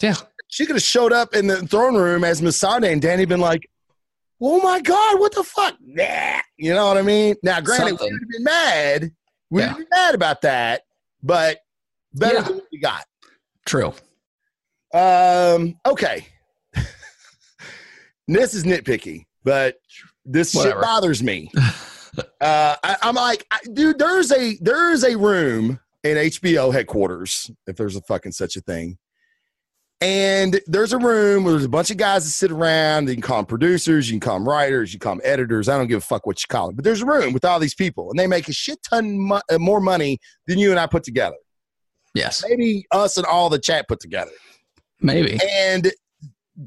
Yeah. She could have showed up in the throne room as Missandei, and Dany been like, "Oh my god, what the fuck?" Nah, you know what I mean? Now, granted, we would have been mad. We would Yeah. have been mad about that, but better Yeah. than what we got. True. Um, okay. This is nitpicky, but this Whatever. shit bothers me. uh, I, I'm like, I, dude, there's a there is a room in HBO headquarters, if there's a fucking such a thing, And there's a room where there's a bunch of guys that sit around. You can call them producers, you can call them writers, you can call them editors. I don't give a fuck what you call them. But there's a room with all these people, and they make a shit ton mo- uh, more money than you and I put together. Yes, Maybe us and all the chat put together. maybe. And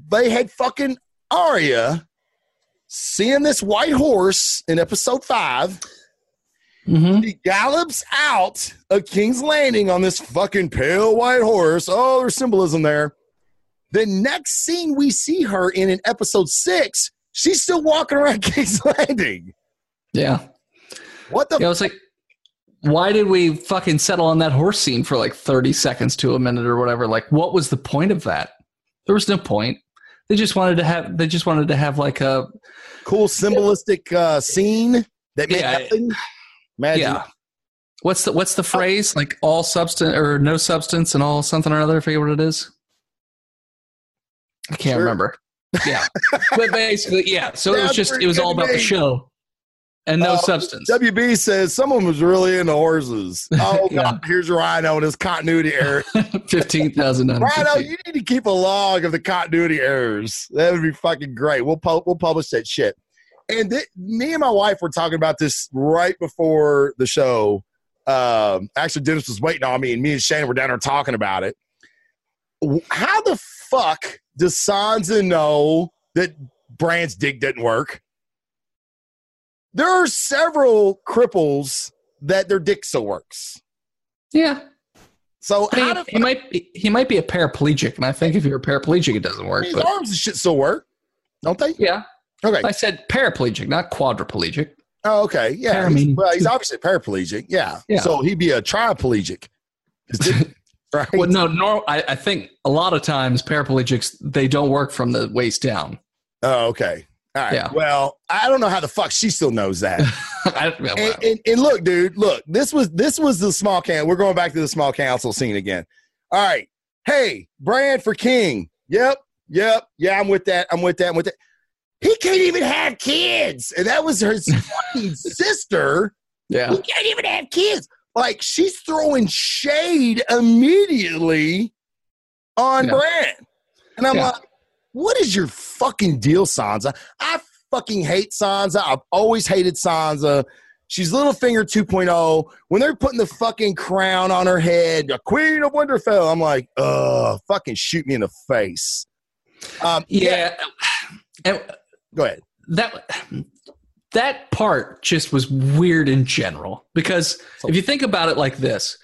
they had fucking Arya seeing this white horse in episode five. hmm He gallops out of King's Landing on this fucking pale white horse. Oh, there's symbolism there. The next scene we see her in in episode six, she's still walking around King's Landing. Yeah. What the Yeah, I was like, why did we fucking settle on that horse scene for like 30 seconds to a minute or whatever? Like, what was the point of that? There was no point. They just wanted to have. They just wanted to have like a. cool symbolistic uh, scene that meant Yeah, nothing? Imagine. Yeah. What's the What's the phrase? Like all substance or no substance and all something or other. I forget what it is. I can't Sure. remember. Yeah, but basically, yeah. So it was just. It was all about the show, and no Uh, substance. WB says someone was really into horses. Oh, Yeah. God, here's Rhino and his continuity error. Fifteen thousand. Rhino, you need to keep a log of the continuity errors. That would be fucking great. We'll pu- we'll publish that shit. And th- me and my wife were talking about this right before the show. Um, actually, Dennis was waiting on me, and me and Shane were down there talking about it. How the fuck does Sansa know that Bran's dick didn't work? There are several cripples that their dick still works. Yeah. So I mean, he might be, he might be a paraplegic, and I think if you're a paraplegic, it doesn't work. his But arms and shit still work, don't they? yeah, Okay. I said paraplegic, not quadriplegic. Oh, okay. Yeah. He's- well, he's obviously paraplegic. Yeah. Yeah. So he'd be a triplegic. Right. Well, no, no. I, I think a lot of times paraplegics they don't work from the waist down. Oh, okay. All right. Yeah. Well, I don't know how the fuck she still knows that. I, well, and, and, and look, dude, look, this was this was the small can. We're going back to the small council scene again. All right. Hey, Bran for King. Yep. Yep. Yeah, I'm with that. I'm with that. I'm with that. He can't even have kids. And that was her fucking sister. yeah, He can't even have kids. Like she's throwing shade immediately on Yeah. Bran. And I'm Yeah. like, what is your fucking deal, Sansa? I fucking hate Sansa. I've always hated Sansa. She's Littlefinger 2.0. When they're putting the fucking crown on her head, the Queen of Winterfell, I'm like, ugh, fucking shoot me in the face. Um, yeah. And go ahead. that that part just was weird in general because if you think about it like this,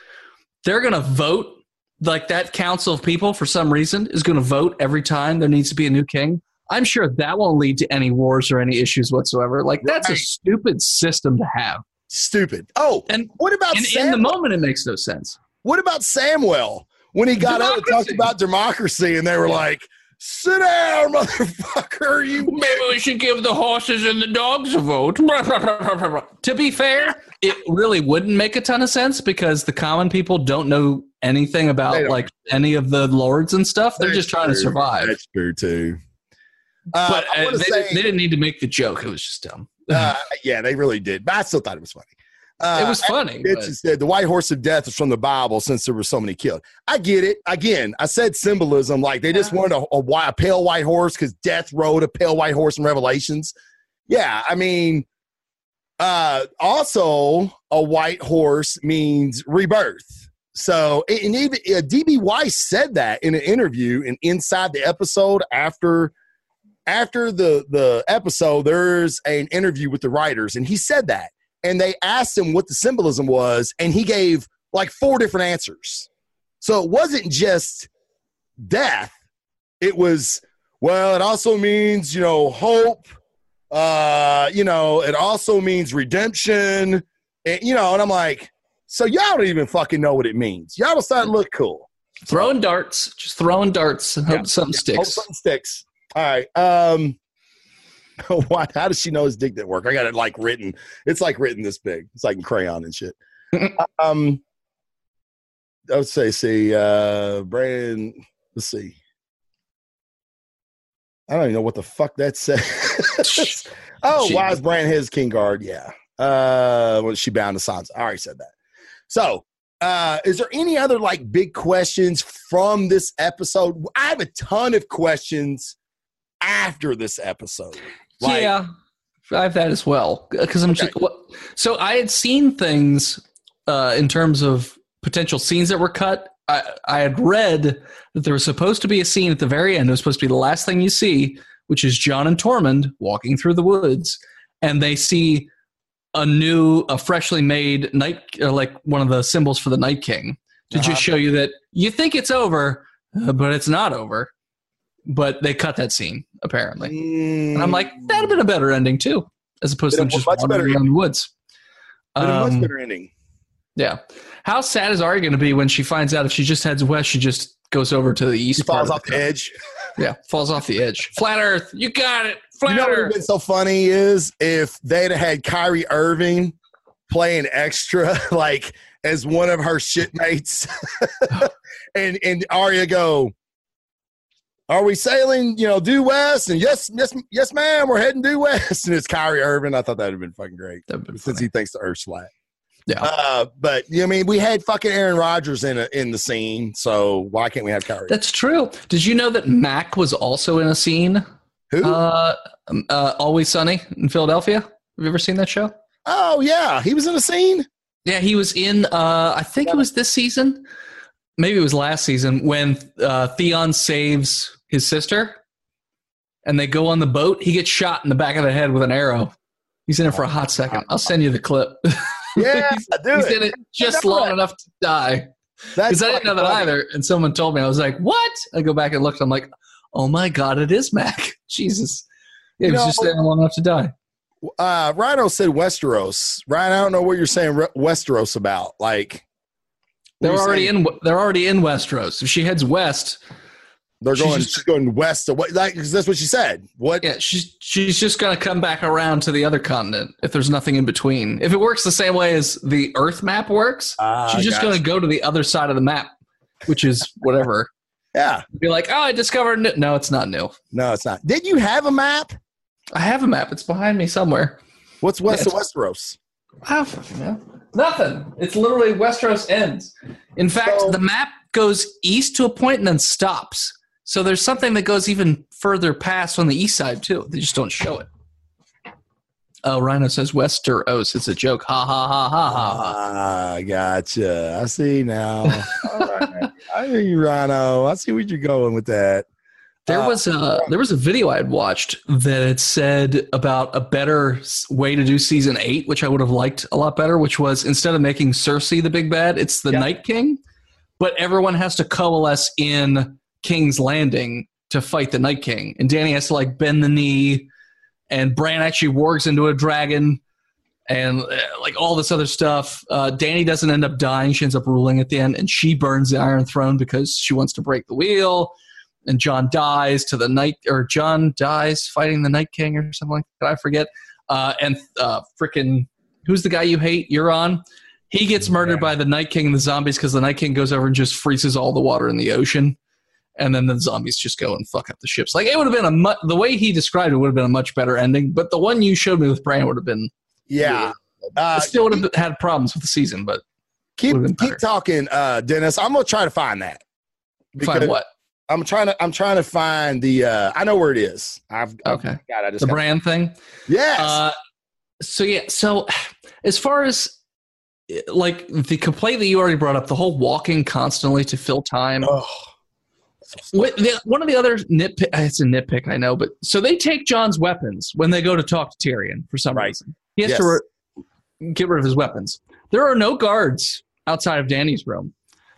they're going to vote like that council of people for some reason is going to vote every time there needs to be a new king. I'm sure that won't lead to any wars or any issues whatsoever. Like that's a stupid system to have. Stupid. Oh, And what about in, in the moment, it makes no sense. What about Samuel when he got up and talked about democracy and they were like, sit down, motherfucker. You Maybe we should give the horses and the dogs a vote. to be fair, it really wouldn't make a ton of sense because the common people don't know anything about like any of the lords and stuff. They're just trying to survive. That's true too. Uh, but uh, they, say, they didn't need to make the joke. It was just dumb. uh, yeah, they really did. But I still thought it was funny. Uh, it was funny. It's but- just that the white horse of death is from the Bible since there were so many killed. I get it. Again, I said symbolism. Like they just Yeah. wanted a, a, a pale white horse because death rode a pale white horse in Revelations. Yeah, I mean, uh, also a white horse means rebirth. So, and even uh, DB Weiss said that in an interview and inside the episode after after the the episode, there's an interview with the writers, and he said that and they asked him what the symbolism was, and he gave like four different answers. So it wasn't just death; it was well. It also means you know hope. Uh, you know, it also means redemption. And, you know, and I'm like, so y'all don't even fucking know what it means. Y'all decide to look cool. throwing darts, just throwing darts and hope Yeah. something Hope sticks. Hope something sticks. All right. Um, why? How does she know his dick didn't work? I got it like written. It's like written this big. It's like in crayon and shit. um, I would say, see, uh, Brand. Let's see. I don't even know what the fuck that says. oh, why is Brand his king guard? Yeah. Uh, well, she bound to Sansa. I already said that. So uh, is there any other like big questions from this episode? I have a ton of questions after this episode. Like, yeah, I have that as well because I'm Okay. just so I had seen things uh, in terms of potential scenes that were cut. I, I had read that there was supposed to be a scene at the very end. It was supposed to be the last thing you see, which is Jon and Tormund walking through the woods, and they see a new, a freshly made night, or like one of the symbols for the Night King, to Uh-huh. just show you that you think it's over, uh, but it's not over. But they cut that scene apparently. And I'm like, that'd have been a better ending too, as opposed to Been them a just wandering around the woods. but a much Um, better ending. yeah. How sad is Arya going to be when she finds out if she just heads west, she just goes over to the east He part falls of off the edge. Yeah, falls off the edge. Flat Earth, you got it. You know what would have been so funny is if they'd have had Kyrie Irving playing extra, like as one of her shitmates, and and Arya go, "Are we sailing? You know, due west?" And yes, yes, yes, ma'am, we're heading due west. And it's Kyrie Irving. I thought that'd have been fucking great been since funny. he thinks the Earth's flat. Yeah. Uh, but you know, I mean, we had fucking Aaron Rodgers in a, in the scene, so why can't we have Kyrie? That's true. Did you know that Mac was also in a scene? Who? Uh, um, uh, Always Sunny in Philadelphia. Have you ever seen that show? oh yeah, he was in a scene. Yeah, he was in. Uh, I think it was this season. Maybe it was last season when uh, Theon saves his sister, and they go on the boat. He gets shot in the back of the head with an arrow. He's in it for a hot second. I'll send you the clip. Yeah, he's, do he's it. in it just long that. enough to die. Because I didn't know that funny. either. And someone told me, I was like, "What?" I go back and looked. I'm like, "Oh my god, it is Mac." Jesus, he You was know- just there long enough to die. Uh, Rhino said Westeros. Ryan, I don't know what you're saying Re- Westeros about. Like They're what are you already saying? in. They're already in Westeros. If she heads west, They're she's going. just- she's going west. Of what? Like 'cause that's what she said. What? Yeah, she's she's just gonna come back around to the other continent if there's nothing in between. If it works the same way as the Earth map works, Ah, she's just gotcha. gonna go to the other side of the map, which is whatever. Yeah. Be like, oh, I discovered. New. No, it's not new. No, it's not. Did you have a map? I have a map. It's behind me somewhere. What's west Yeah, of Westeros? I don't fucking know. Nothing. It's literally Westeros ends. In fact, So- the map goes east to a point and then stops. So there's something that goes even further past on the east side too. They just don't show it. Oh, Rhino says Westeros. It's a joke. Ha ha ha ha ha ha. Ah, gotcha. I see now. I hear you, Rhino. I see where you're going with that. There Uh, was a there was a video I had watched that it said about a better way to do season eight, which I would have liked a lot better. Which was instead of making Cersei the big bad, it's the Yeah. Night King, but everyone has to coalesce in King's Landing to fight the Night King, and Dany has to like bend the knee, and Bran actually wargs into a dragon, and uh, like all this other stuff. Uh, Dany doesn't end up dying; she ends up ruling at the end, and she burns the Iron Throne because she wants to break the wheel and Jon dies to the night, or Jon dies fighting the Night King or something like that. I forget. Uh, and uh, freaking, who's the guy you hate? Euron. He gets murdered by the Night King and the zombies because the Night King goes over and just freezes all the water in the ocean, and then the zombies just go and fuck up the ships. Like it would have been a mu- the way he described it would have been a much better ending, but the one you showed me with Bran would have been. Yeah. Uh, I still would have had problems with the season, but keep keep talking, uh, Dennis. I'm gonna try to find that. find what? I'm trying to. I'm trying to find the. Uh, I know where it is. I've. Okay. God, I just The brand Bran thing. Yes. Uh, so yeah, so as far as like the complaint that you already brought up, the whole walking constantly to fill time. oh. Wh- the- one of the other nitpick, it's a nitpick, I know, but so they take Jon's weapons when they go to talk to Tyrion for some Right. reason. He has Yes. to re- get rid of his weapons. There are no guards outside of Dany's room.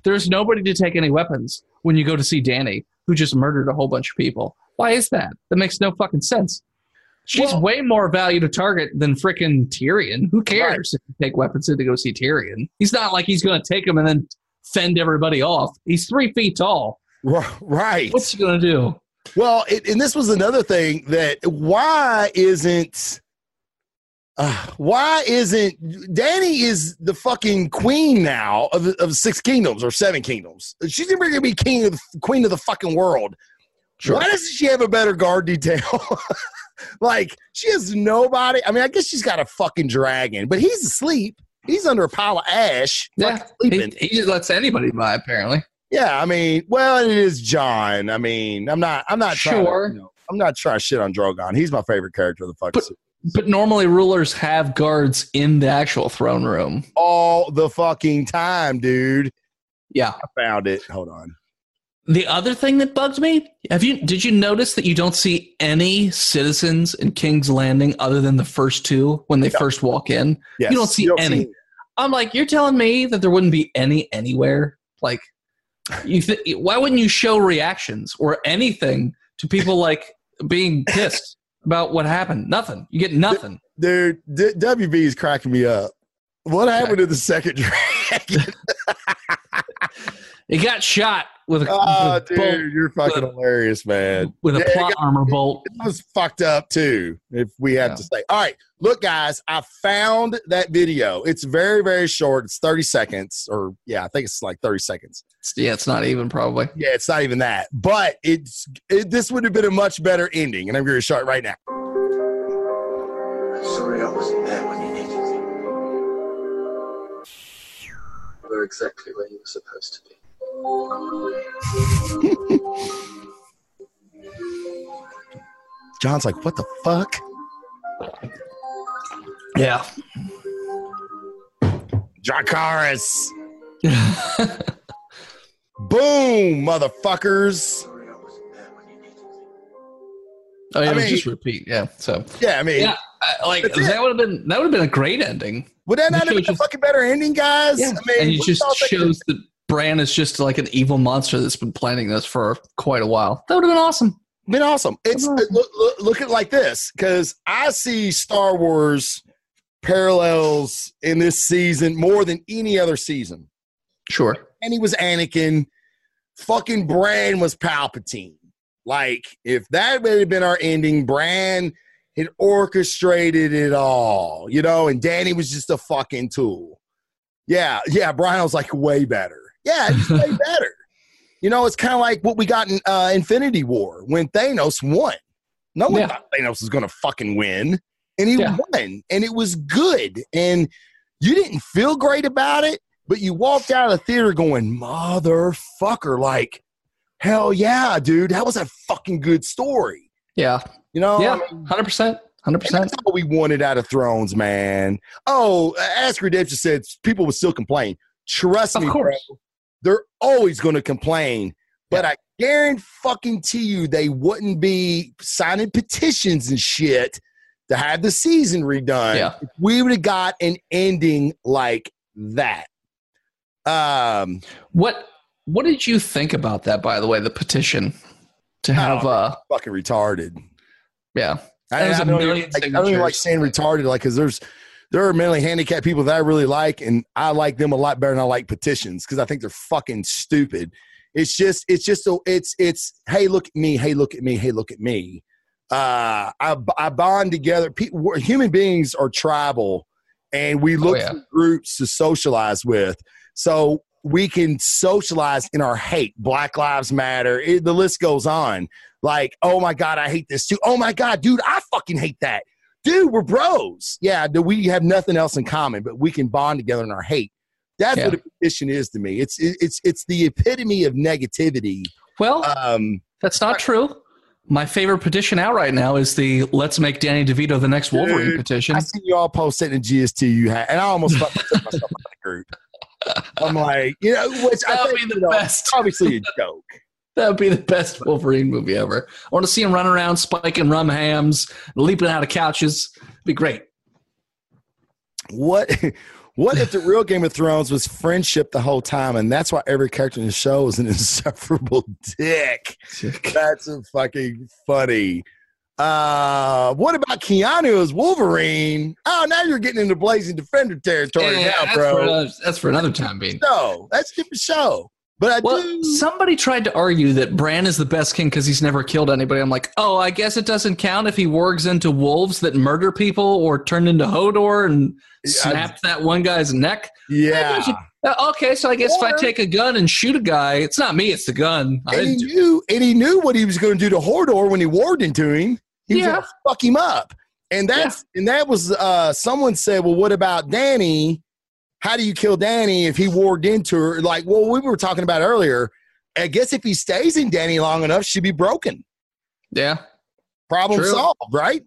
There's nobody to take any weapons when you go to see Dany, who just murdered a whole bunch of people. Why is that? That makes no fucking sense. She's Well- way more value to target than frickin' Tyrion. Who cares if you take weapons in to go see Tyrion? He's not like he's going to take them and then fend everybody off. He's three feet tall. Right. What's he going to do? Well, it, and this was another thing that why isn't uh, why isn't Dany is the fucking queen now of, of six kingdoms or seven kingdoms? She's never gonna be king of the queen of the fucking world. Sure. Why doesn't she have a better guard detail? like she has nobody. I mean, I guess she's got a fucking dragon, but he's asleep. he's under a pile of ash, Yeah, fucking he, sleeping. he just lets anybody by. Apparently, Yeah, I mean, well, it is Jon. I mean, I'm not, I'm not trying. Sure. To, you know, I'm not trying to shit on Drogon. He's my favorite character of the fucking But-. But normally rulers have guards in the actual throne room. all the fucking time, dude. Yeah. I found it. Hold on. The other thing that bugged me, have you did you notice that you don't see any citizens in King's Landing other than the first two when they first walk in? Yes. You don't see any. I'm like, you're telling me that there wouldn't be any anywhere? Like, you th- why wouldn't you show reactions or anything to people like being pissed about what happened? Nothing. You get nothing. dude. WB is cracking me up. What happened to the second dragon? He got shot with a, oh, with a bolt, dude, you're fucking But- hilarious, man. with a Yeah, plot armor bolt. It was fucked up too, if we have Yeah. to say. All right, look, guys, I found that video. It's very, very short. It's 30 seconds, or yeah, I think it's like 30 seconds. Yeah, it's not even probably. Yeah, it's not even that, but it's it, this would have been a much better ending, and I'm going to show it right now. Sorry I wasn't there when you needed me. You were exactly where you were supposed to be. Jon's like, "What the fuck?" Yeah. Dracarys. Boom, motherfuckers. I wasn't there when you needed me. Oh, yeah, I mean- just repeat. Yeah. So Yeah, I mean, yeah, like that would have been that would have been a great ending. would that not have been a fucking better ending, guys? I mean, and what just shows that Bran is just like an evil monster that's been planning this for quite a while. That would have been awesome. been awesome. It's Been awesome. look, look, look at like this because I see Star Wars parallels in this season more than any other season. Sure. And he was Anakin. Fucking Bran was Palpatine. Like if that had been our ending, Bran had orchestrated it all, you know, and Dany was just a fucking tool. Yeah, yeah. Brian was like way better. Yeah, it's way better. You know, it's kind of like what we got in uh, Infinity War when Thanos won. No one Yeah. thought Thanos was going to fucking win, and he Yeah. won, and it was good. And you didn't feel great about it, but you walked out of the theater going, "Motherfucker!" Like, hell yeah, dude, that was a fucking good story. Yeah. You know, yeah. Hundred percent. Hundred percent. that's what we wanted out of Thrones, man. Oh, Ask Redemption said people would still complain. Trust Of me, course. bro. They're always going to complain. But I guarantee fucking to you, they wouldn't be signing petitions and shit to have the season redone. Yeah. If we would have got an ending like that. Um, What What did you think about that? By the way, the petition to have. Uh fucking retarded. Yeah. I, was don't even, like, I don't even like saying retarded, like because there's there are mentally handicapped people that I really like, and I like them a lot better than I like petitions because I think they're fucking stupid. It's just it's just a, it's it's hey look at me, hey look at me, hey look at me. Uh, I I bond together. People, human beings are tribal, and we look Oh, yeah. for groups to socialize with. So we can socialize in our hate. Black Lives Matter. It, the list goes on. Like, oh my god, I hate this too. Oh my god, dude, I fucking hate that. Dude, we're bros. Yeah, do we have nothing else in common, but we can bond together in our hate. That's Yeah. what a petition is to me. It's it's it's the epitome of negativity. Well, Um, that's not true. My favorite petition out right now is the "Let's make Danny DeVito the next Wolverine" Dude, petition. I see you all post it in GST you had, and I almost fucking took myself out of the group. I'm like, you know, which I That think be you the know, best. obviously a joke. That would be the best Wolverine movie ever. I want to see him run around spiking rum hams, leaping out of couches. Be great. What what if the real Game of Thrones was friendship the whole time, and that's why every character in the show is an insufferable dick? That's a fucking funny. Uh, what about Keanu as Wolverine? Oh, now you're getting into Blazing Defender territory Yeah, now, that's, bro. For another, that's for another time being. No, that's a different show. But I Well, do. somebody tried to argue that Bran is the best king because he's never killed anybody. I'm like, oh, I guess it doesn't count if he wargs into wolves that murder people or turned into Hodor and Yeah, snapped that one guy's neck. Yeah, Uh, okay, so I guess if I take a gun and shoot a guy, it's not me, it's the gun. I and he knew, and he knew what he was going to do to Hodor when he warged into him. He was Yeah. going to fuck him up, and that's and that was uh, someone said, well, what about Dany? How do you kill Dany if he warged into her? Like, well, we were talking about earlier. I guess if he stays in Dany long enough, she'd be broken. Yeah. Problem True. solved, right?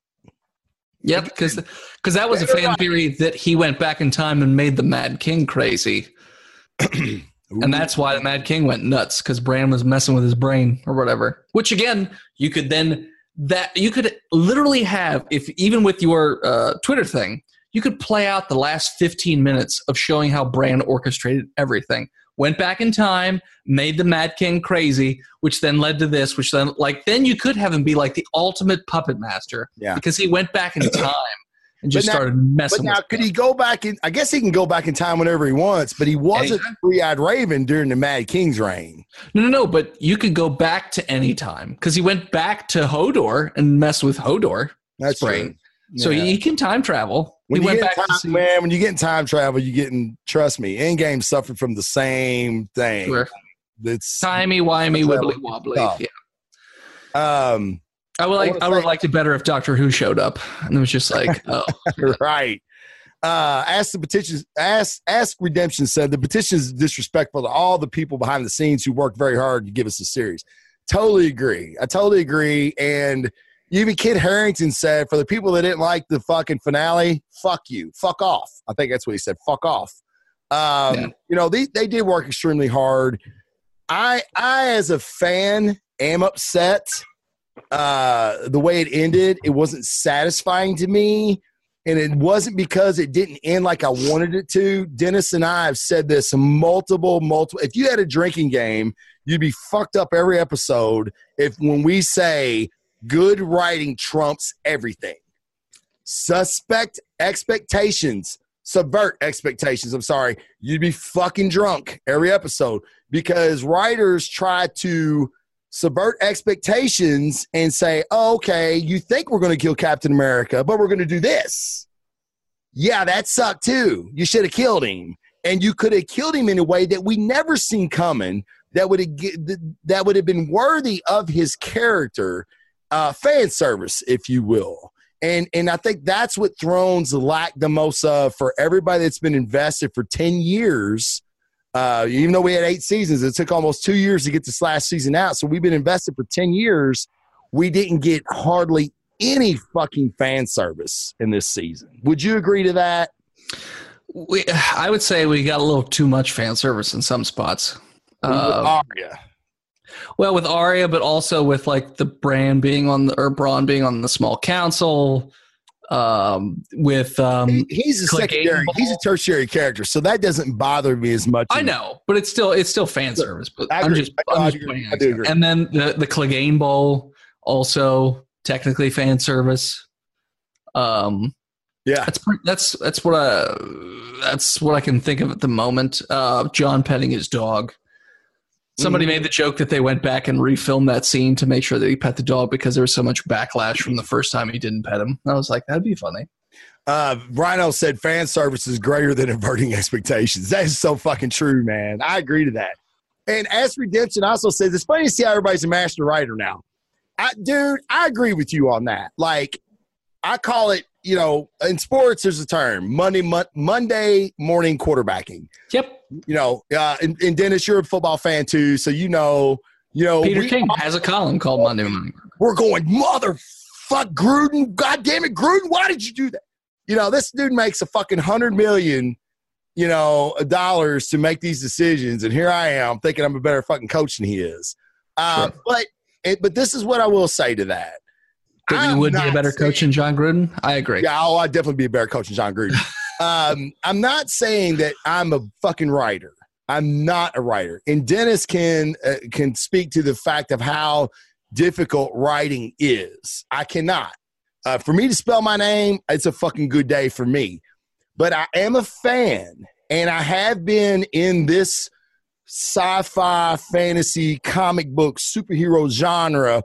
Yep, because because that was a fan theory that he went back in time and made the Mad King crazy, and that's why the Mad King went nuts because Bran was messing with his brain or whatever. Which again, you could then that you could literally have if even with your uh, Twitter thing, you could play out the last fifteen minutes of showing how Bran orchestrated everything. Went back in time, made the Mad King crazy, which then led to this, which then like then you could have him be like the ultimate puppet master Yeah. because he went back in time and just now- started messing But now, with could he go back in? I guess he can go back in time whenever he wants, but he wasn't Anytime. Three Eyed Raven during the Mad King's reign. No, no, no. But you could go back to any time because he went back to Hodor and messed with Hodor. That's Brain. true. So Yeah. he can time travel. When he you went get back time, see. man, when you get in time travel, you getting trust me, Endgame suffered from the same thing. Sure. It's Timey wimey wibbly wobbly. stuff. Yeah. um I would like. wanna I would have liked it better if Doctor Who showed up and it was just like, oh, right. Uh, ask the petitions. Ask Ask Redemption said the petition is disrespectful to all the people behind the scenes who worked very hard to give us a series. Totally agree. I totally agree. And even Kit Harington said for the people that didn't like the fucking finale, fuck you, fuck off. I think that's what he said. Fuck off. Um, Yeah. You know they they did work extremely hard. I I as a fan am upset uh the way it ended it wasn't satisfying to me and it wasn't because it didn't end like i wanted it to dennis and i have said this multiple multiple if you had a drinking game you'd be fucked up every episode if when we say good writing trumps everything suspect expectations subvert expectations i'm sorry you'd be fucking drunk every episode because writers try to subvert expectations and say, oh, okay, you think we're going to kill Captain America, but we're going to do this. Yeah, that sucked too. You should have killed him. And you could have killed him in a way that we never seen coming that would have that would have been worthy of his character, uh, fan service, if you will. And and I think that's what Thrones lacked the most of for everybody that's been invested for 10 years uh, even though we had eight seasons, it took almost two years to get this last season out. So we've been invested for 10 years. We didn't get hardly any fucking fan service in this season. Would you agree to that? we, I would say we got a little too much fan service in some spots. Uh, Arya. Well, with Arya, but also with like the brand being on the or Bronn being on the small council. Um, with um, He- he's a secondary, Ball. he's a tertiary character, so that doesn't bother me as much. I as- know, but it's still it's still fan service. But I I'm just, I'm just agree. pointing I out. agree. And then the the Clegane Bowl also technically fan service. Um, Yeah. that's that's that's what I that's what I can think of at the moment. Uh, Jon petting his dog. Somebody Mhm. made the joke that they went back and refilmed that scene to make sure that he pet the dog because there was so much backlash from the first time he didn't pet him. I was like, that'd be funny. Uh, Rhino said fan service is greater than averting expectations. That is so fucking true, man. I agree to that. And as Redemption also says, it's funny to see how everybody's a master writer now. I, dude, I agree with you on that. Like, I call it, you know, in sports, there's a term Monday, mon- Monday morning quarterbacking. Yep. You know, uh, and, and Dennis, you're a football fan too, so you know, you know, Peter King has a column called Monday Morning. we're going, motherfuck Gruden. God damn it, Gruden, why did you do that? You know, this dude makes a fucking hundred million, you know, dollars to make these decisions. And here I am thinking I'm a better fucking coach than he is. Uh, Sure. But it, but this is what I will say to that. That you would be a better saying- coach than Jon Gruden? I agree. Yeah, oh, I'd definitely be a better coach than Jon Gruden. um, I'm not saying that I'm a fucking writer. I'm not a writer. And Dennis can uh, can speak to the fact of how difficult writing is. I cannot. Uh, for me to spell my name, it's a fucking good day for me. But I am a fan, and I have been in this sci-fi, fantasy, comic book, superhero genre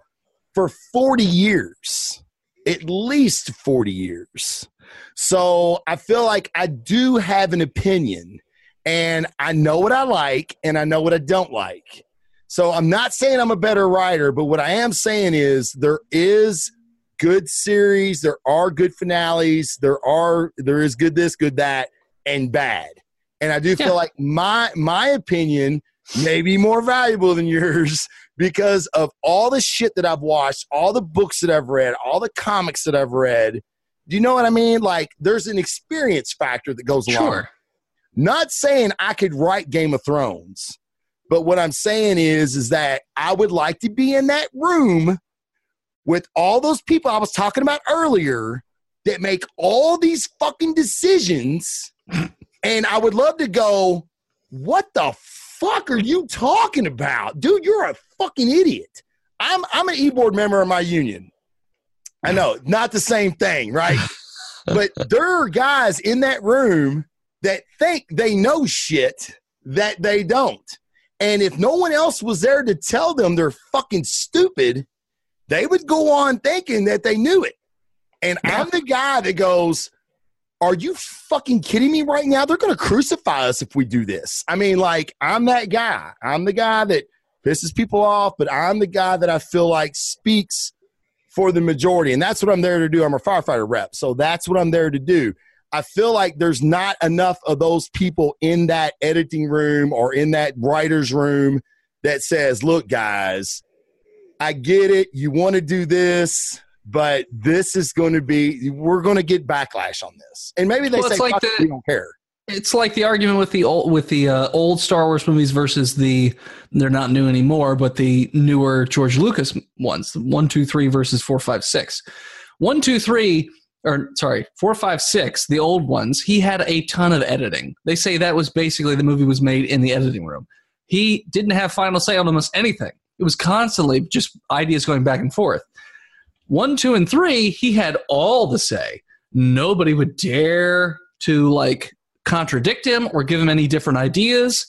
for 40 years at least 40 years. So I feel like I do have an opinion and I know what I like and I know what I don't like. So I'm not saying I'm a better writer, but what I am saying is there is good series, there are good finales, there are there is good this, good that, and bad. And I do feel Yeah. like my my opinion may be more valuable than yours because of all the shit that I've watched, all the books that I've read, all the comics that I've read. Do you know what I mean? Like there's an experience factor that goes along. Sure. Not saying I could write Game of Thrones, but what I'm saying is is that I would like to be in that room with all those people I was talking about earlier that make all these fucking decisions and I would love to go what the fuck are you talking about? Dude, you're a fucking idiot. I'm I'm an e-board member of my union. I know, not the same thing, right? but there are guys in that room that think they know shit that they don't. And if no one else was there to tell them they're fucking stupid, they would go on thinking that they knew it. And I'm the guy that goes, Are you fucking kidding me right now? They're going to crucify us if we do this. I mean, like, I'm that guy. I'm the guy that pisses people off, but I'm the guy that I feel like speaks for the majority. And that's what I'm there to do. I'm a firefighter rep. So that's what I'm there to do. I feel like there's not enough of those people in that editing room or in that writer's room that says, look, guys, I get it. You want to do this, but this is going to be, we're going to get backlash on this. And maybe they Well, say, like the- we don't care. It's like the argument with the old with the uh, old Star Wars movies versus the they're not new anymore, but the newer George Lucas ones, one, two, three versus four, five, six. One, two, three, or sorry, four, five, six, the old ones. He had a ton of editing. They say that was basically the movie was made in the editing room. He didn't have final say on almost anything. It was constantly just ideas going back and forth. One, two, and three, he had all the say. Nobody would dare to like contradict him or give him any different ideas.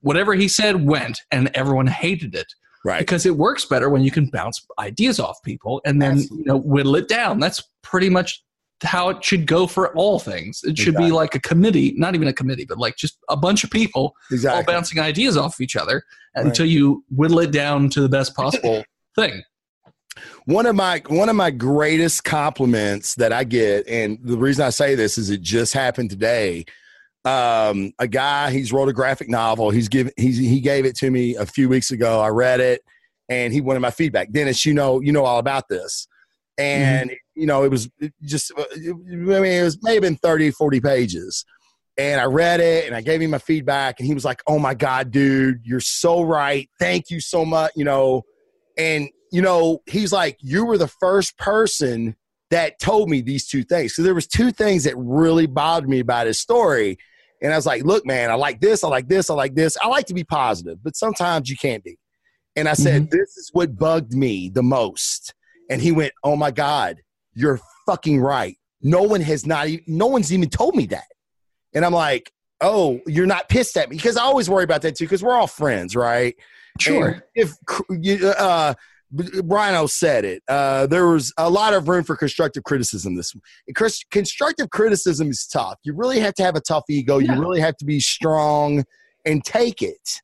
Whatever he said went, and everyone hated it Right. because it works better when you can bounce ideas off people and then Absolutely. you know whittle it down. That's pretty much how it should go for all things. It should Exactly. be like a committee, not even a committee, but like just a bunch of people all Exactly. bouncing ideas off each other Right. until you whittle it down to the best possible thing. one of my one of my greatest compliments that I get, and the reason I say this is it just happened today. Um, a guy he's wrote a graphic novel. He's given he's he gave it to me a few weeks ago. I read it, and he wanted my feedback. Dennis, you know you know all about this, and you know it was just uh, I mean it was maybe been 30, 40 pages. And I read it and I gave him my feedback, and he was like, "Oh my god, dude, you're so right. Thank you so much." You know, and you know he's like you were the first person that told me these two things so there was two things that really bothered me about his story and i was like look man i like this i like this i like this. I like to be positive but sometimes you can't be. And i said this is what bugged me the most. And he went oh my god you're fucking right. No one has not no one's even told me that. And i'm like oh you're not pissed at me. Because i always worry about that too because we're all friends right? Sure. and if you- uh, B- Brian said it, uh, there was a lot of room for constructive criticism. This Chris- constructive criticism is tough. You really have to have a tough ego. Yeah. You really have to be strong and take it.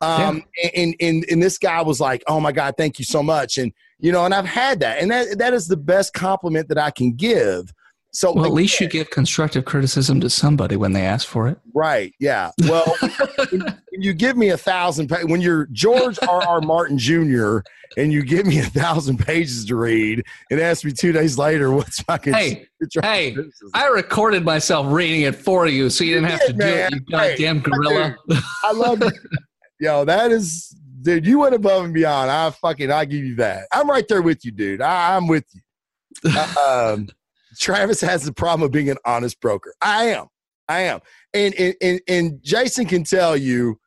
Um, and, and and this guy was like, "Oh my God, thank you so much." And you know, and I've had that, and that that is the best compliment that I can give. So Well, at least you give constructive criticism to somebody when they ask for it. Right. Yeah. Well, when, you give me a thousand, pa- when you're George R. R. Martin Jr. and you give me a thousand pages to read and ask me two days later what's fucking. Hey, hey, I recorded myself reading it for you, so you didn't have to did, do it. You goddamn Hey, gorilla. I love you. Yo, that is, dude, you went above and beyond. I fucking, I give you that. I'm right there with you, dude. I, I'm with you. Uh, um, Travis has the problem of being an honest broker. I am. I am. And, and, and, and Jason can tell you,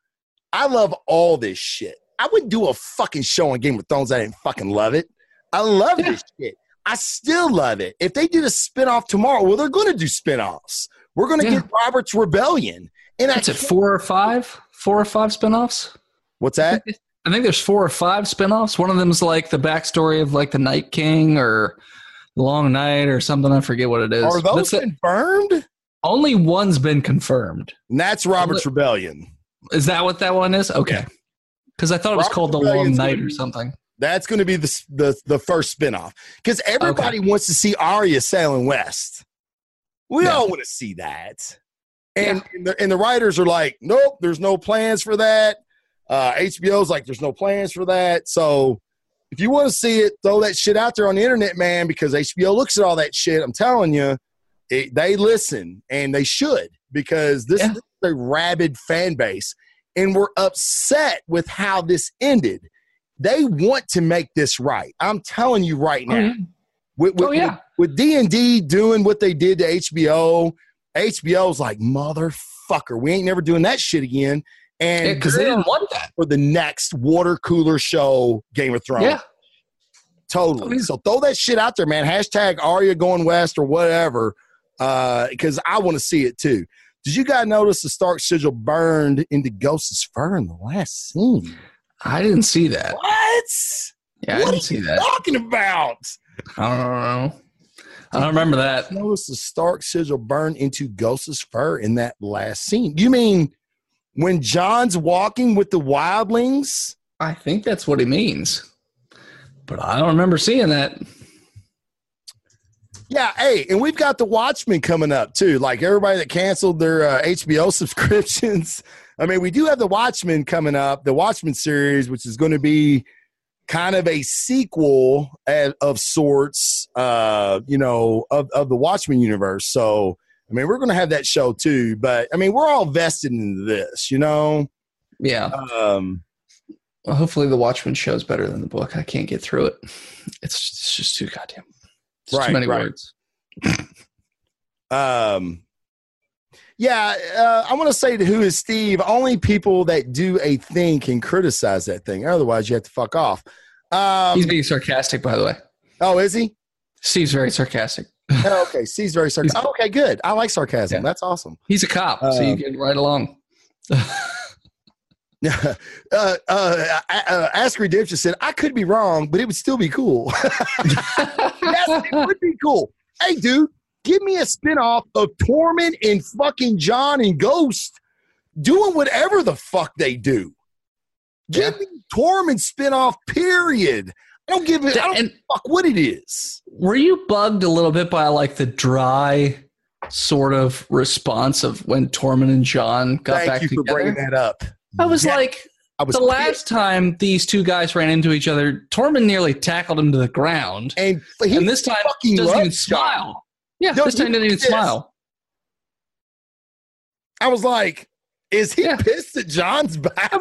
I love all this shit. I wouldn't do a fucking show on Game of Thrones. I didn't fucking love it. I love this shit. I still love it. If they did a spinoff tomorrow, well, they're going to do spinoffs. We're going to Yeah. get Robert's Rebellion. And I That's it. Four or five? Four or five spinoffs? What's that? I think there's four or five spinoffs. One of them is like the backstory of like the Night King or Long Night or something. I forget what it is. Are those That's it. confirmed? Only one's been confirmed. And that's Robert's Rebellion. Is that what that one is? Okay. Because I thought it was Robert's called the Long Night or something. That's going to be the, the the first spinoff because everybody wants to see Arya sailing west. We Yeah. all want to see that. And, and, the, and the writers are like, nope, there's no plans for that. Uh, HBO's like, there's no plans for that. So if you want to see it, throw that shit out there on the internet, man, because HBO looks at all that shit. I'm telling you, it, they listen and they should because this Yeah. is a rabid fan base and we're upset with how this ended. They want to make this right. I'm telling you right oh, now. Oh, yeah. With, with, Oh, yeah. with D and D doing what they did to HBO, HBO's like motherfucker. We ain't never doing that shit again. And because they they're didn't want that. for the next water cooler show, Game of Thrones. Yeah. Totally. Yeah. So throw that shit out there, man. Hashtag Arya going west or whatever. Uh, because I want to see it too. Did you guys notice the Stark sigil burned into Ghost's fur in the last scene? I didn't see that. What? Yeah, I didn't are see you that. talking about? I don't know. I don't remember that. Notice the Stark sigil burned into Ghost's fur in that last scene. You mean when Jon's walking with the wildlings? I think that's what he means. But I don't remember seeing that. Yeah, hey, and we've got the Watchmen coming up too. Like everybody that canceled their uh, HBO subscriptions. I mean, we do have the Watchmen coming up, the Watchmen series, which is going to be kind of a sequel of sorts, uh, you know, of, of the Watchmen universe. So, I mean, we're going to have that show too. But I mean, we're all vested in this, you know. Yeah. Um, Well, hopefully the Watchmen show's better than the book. I can't get through it. It's, it's just too goddamn. It's Right, too many right. words. Um, yeah, uh, I want to say to who is Steve. Only people that do a thing can criticize that thing. Otherwise, you have to fuck off. Um, He's being sarcastic, by the way. oh, is he? Steve's very sarcastic. Oh, okay, Steve's very sarcastic. Oh, okay, good. I like sarcasm. Yeah. That's awesome. He's a cop, so you Um, get right along. uh, uh, uh, Ask Redemption said, I could be wrong, but it would still be cool. yes, it would be cool. Hey, dude, give me a spinoff of Tormund and fucking Jon and Ghost doing whatever the fuck they do. Give Yeah. me Tormund spinoff, period. I don't give it, I don't and fuck what it is. were you bugged a little bit by like the dry sort of response of when Tormund and Jon got Thank back you for bringing that up. I was Yeah, like, I was the last time these two guys ran into each other, Tormund nearly tackled him to the ground, and he and this time fucking doesn't even loves Jon. smile. Yeah, No, this time he didn't even did. smile. I was like, is he Yeah. pissed at Jon's back?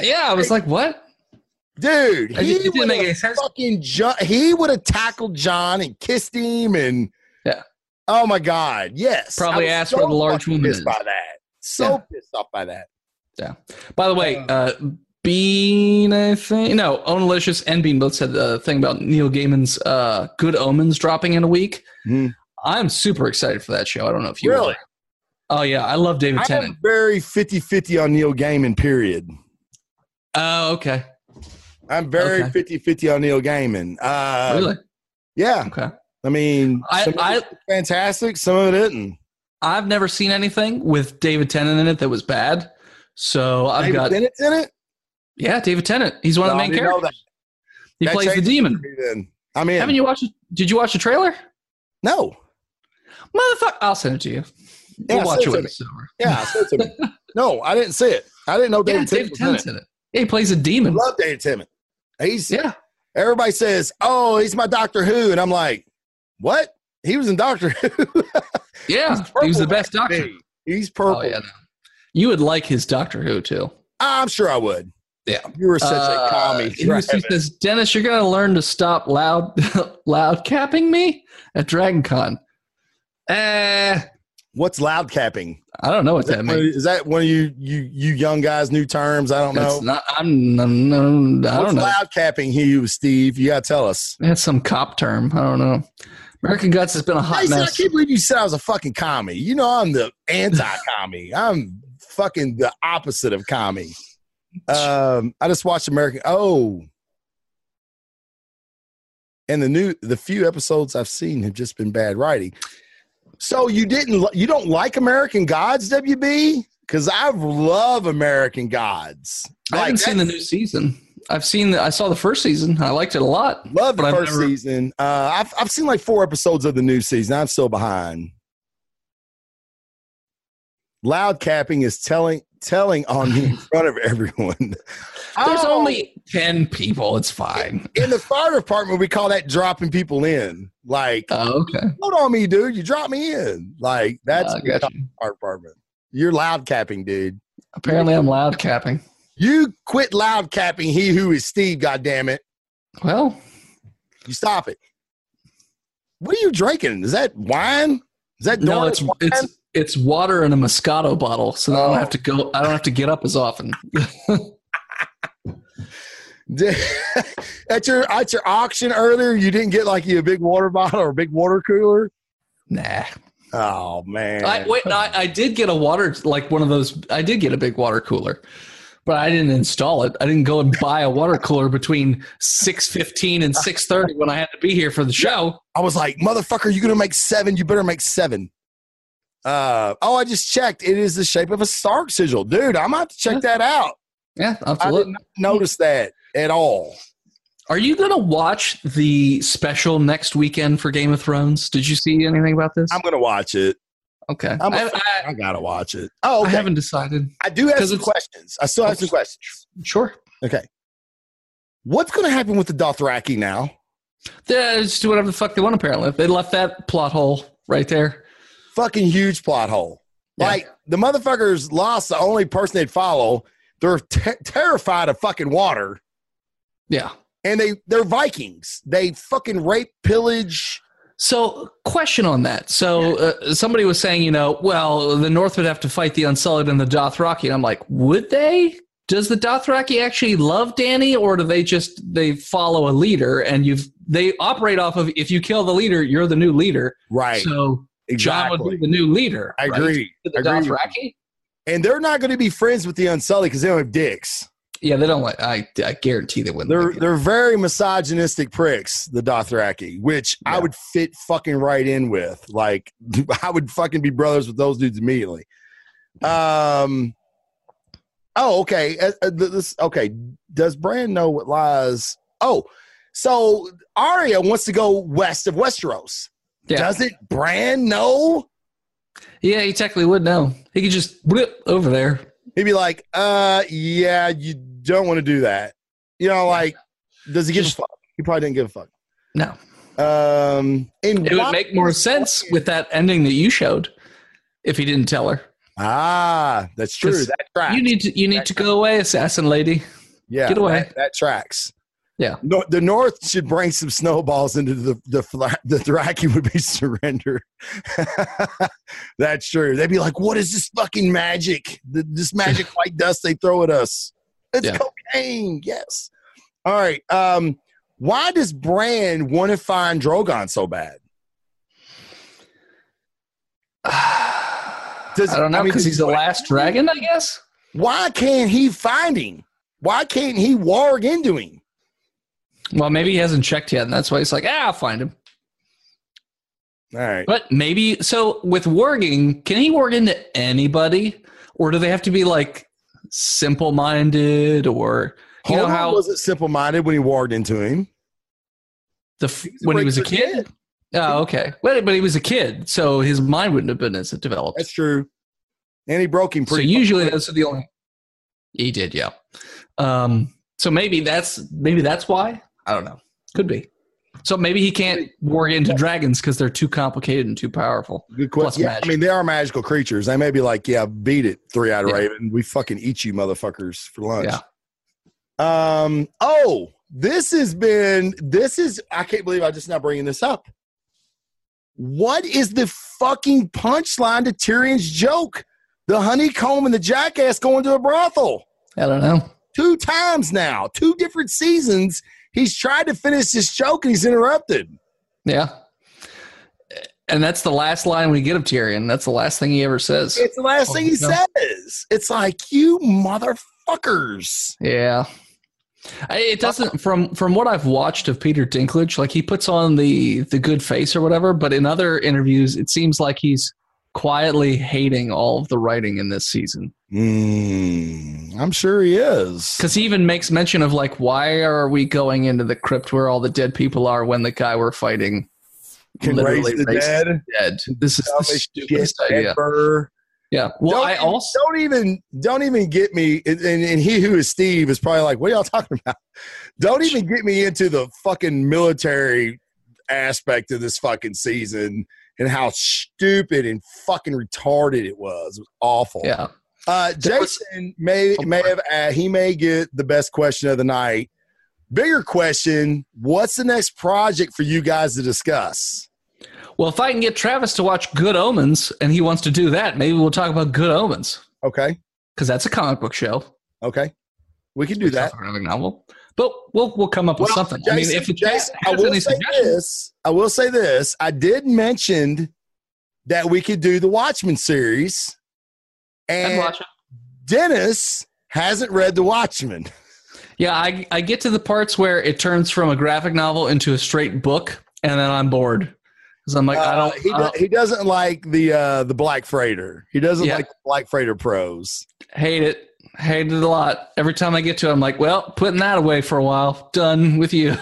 Yeah, I was like, what? Dude, he didn't would make any have sense. fucking Jon, he would have tackled Jon and kissed him and Yeah. Oh my god, yes. Probably I was asked where the large woman pissed is. by that. So Yeah. pissed off by that. Yeah. By the way, uh, Bean, I think no, Onalicious and Bean both said the thing about Neil Gaiman's uh, Good Omens dropping in a week. Hmm. I'm super excited for that show. I don't know if you Really? are. Oh yeah, I love David I'm Tennant. very 50-50 on Neil Gaiman, period. Oh, okay, I'm very Okay. 50-50 on Neil Gaiman. Uh, really? Yeah. Okay. I mean, I- some of I- fantastic, some of it isn't. I've never seen anything with David Tennant in it that was bad. So I've David got Tennant's in it? yeah, David Tennant. He's one of No, the main characters. that. He That plays the demon. me then. I'm. Haven't you watched? Did you watch the trailer? No. Motherfucker, I'll send it to you. Yeah, We'll watch send it it when to it's. Yeah, say it to me. No, I didn't see it. I didn't know Yeah, David Tennant David it. In it. Yeah, he plays a demon. I love David Tennant. He's Yeah. everybody says, "Oh, he's my Doctor Who," and I'm like, "What? He was in Doctor Who? Yeah, he was the best doctor. me. He's purple. Oh yeah, you would like his Doctor Who too. I'm sure I would. Yeah. You were such a Uh, commie. he, was- he says, "Dennis, you're gonna learn to stop loud, loud capping me at Dragon Con." Eh, What's loud capping? I don't know what Is that, that means. is that one of you you you young guys' new terms? I don't know. It's not. I'm. I'm no, I What's don't know. What's loud capping? He was Steve. You gotta tell us. That's some cop term. I don't know. American Gods has been a hot I mess. can't believe you said I was a fucking commie. You know I'm the anti-commie. I'm fucking the opposite of commie. Um, I just watched American. Oh, and the new the few episodes I've seen have just been bad writing. So you didn't you don't like American Gods, WB? Because I love American Gods. I haven't seen the new season. I've seen. The, I saw the first season. I liked it a lot. Love the first never- season. Uh, I've I've seen like four episodes of the new season. I'm still behind. Loud capping is telling telling on me in front of everyone. There's Oh, only 10 people. It's fine. in the fire department, we call that dropping people in. Like, Oh, okay. hold on me, dude. You drop me in. Like, that's I the you. fire department. You're loud capping, dude. Apparently, I'm loud capping. You quit loud capping he who is Steve, God damn it. Well, You stop it. What are you drinking? Is that wine? Is that no, it's wine? it's it's water in a Moscato bottle, so I Oh. don't have oh. to go. I don't have to get up as often. at your at your auction earlier, you didn't get like you a big water bottle or a big water cooler. nah. Oh man! I, wait, no, I, I did get a water like one of those. I did get a big water cooler, but I didn't install it. I didn't go and buy a water cooler between six fifteen and six thirty when I had to be here for the show. I was like, motherfucker, you're gonna make seven. You better make seven. Uh oh, I just checked. It is the shape of a Stark sigil, dude. I'm about to check that out. Yeah, I'll I did not notice that at all. Are you going to watch the special next weekend for Game of Thrones? Did you see anything about this? I'm gonna watch it. okay, I'm a I. I, I gotta watch it. Oh, I okay. I, haven't decided. I do have some questions. I still have some questions. Sure. Okay. What's gonna happen with the Dothraki now? They just do whatever the fuck they want. Apparently, they left that plot hole right there. Fucking huge plot hole. Yeah. Like the motherfuckers lost the only person they'd follow. They're te- terrified of fucking water. Yeah. and they they're Vikings. They fucking rape, pillage. So, question on that. So, uh, somebody was saying, you know, well, the North would have to fight the Unsullied and the Dothraki. And I'm like, would they? Does the Dothraki actually love Dany, or do they just they follow a leader and you've they operate off of if you kill the leader, you're the new leader. Right. So Jon would be the new leader. I right? agree. To the I agree Dothraki. And they're not going to be friends with the Unsullied because they don't have dicks. Yeah, they don't like. I, I guarantee they wouldn't. They're they're very misogynistic pricks, the Dothraki, which I would fit fucking right in with. Like I would fucking be brothers with those dudes immediately. Um. Oh, okay. Uh, uh, this okay. Does Bran know what lies? Oh, so Arya wants to go west of Westeros. Yeah. Doesn't Bran know? yeah, he technically would know. He could just whip over there. He'd be like, uh, yeah, you don't want to do that. You know, like, does he give a fuck? He probably didn't give a fuck. No, Um, and it would make more sense with that ending that you showed if he didn't tell her. Ah, that's true. That tracks. You need to you need to go away, assassin lady. yeah, get away. That, that tracks. Yeah. No, the North should bring some snowballs into the the the Thraki would be surrendered. that's true. They'd be like, "What is this fucking magic? Th- This magic white dust they throw at us? It's Yeah. cocaine." Yes. All right. Um, why does Bran want to find Drogon so bad? Does- I don't know I mean, because he's the last dragon, I guess. Why can't he find him? Why can't he warg into him? Well, maybe he hasn't checked yet, and that's why he's like, ah, I'll find him. All right. But maybe so with warging, can he warg into anybody, or do they have to be like simple-minded, or you know how was it simple minded when he warged into him. the when he was a regular kid? Oh, okay. But but he was a kid, so his mind wouldn't have been as developed. That's true. And he broke him So pretty. usually those are the only. He did, yeah. Um, so maybe that's maybe that's why. I don't know. Could be. So maybe he can't warg into dragons because they're too complicated and too powerful. Good question. Yeah, I mean, they are magical creatures. They may be like, yeah, beat it, three eyed Yeah. raven. We fucking eat you motherfuckers for lunch. Yeah. Um. Oh, this has been. This is. I can't believe I'm just now bringing this up. What is the fucking punchline to Tyrion's joke? The honeycomb and the jackass going to a brothel. I don't know. two times now, two different seasons. He's tried to finish his joke and he's interrupted. Yeah. And that's the last line we get of Tyrion. That's the last thing he ever says. It's the last Oh, thing he no. says. It's like you motherfuckers. Yeah. I, it doesn't from from what I've watched of Peter Dinklage, like he puts on the the good face or whatever, but in other interviews it seems like he's quietly hating all of the writing in this season. Mm, I'm sure he is. Cuz he even makes mention of like why are we going into the crypt where all the dead people are when the guy we're fighting Can raise the dead. dead. This is the stupidest idea. ever. Yeah. Well, don't, I also don't even don't even get me and, and and he who is Steve is probably like, what are y'all talking about? Don't even get me into the fucking military aspect of this fucking season and how stupid and fucking retarded it was. It was awful. yeah. Uh, Jason may Oh, may have uh, he may get the best question of the night. Bigger question: What's the next project for you guys to discuss? Well, if I can get Travis to watch Good Omens and he wants to do that, maybe we'll talk about Good Omens Okay, because that's a comic book show. okay, we can do that. graphic novel. But we'll we'll come up with something. I mean, if it Jason, I will any say this. I will say this. I did mention that we could do the Watchmen series, and watch. Dennis hasn't read the Watchmen. Yeah, I I get to the parts where it turns from a graphic novel into a straight book, and then I'm bored because I'm like, I Uh, don't. he, I do- don't he doesn't like the uh, the Black Freighter. He doesn't Yeah. like Black Freighter prose. hate it. Hate it a lot. Every time I get to it, I'm like, well, putting that away for a while. Done with you.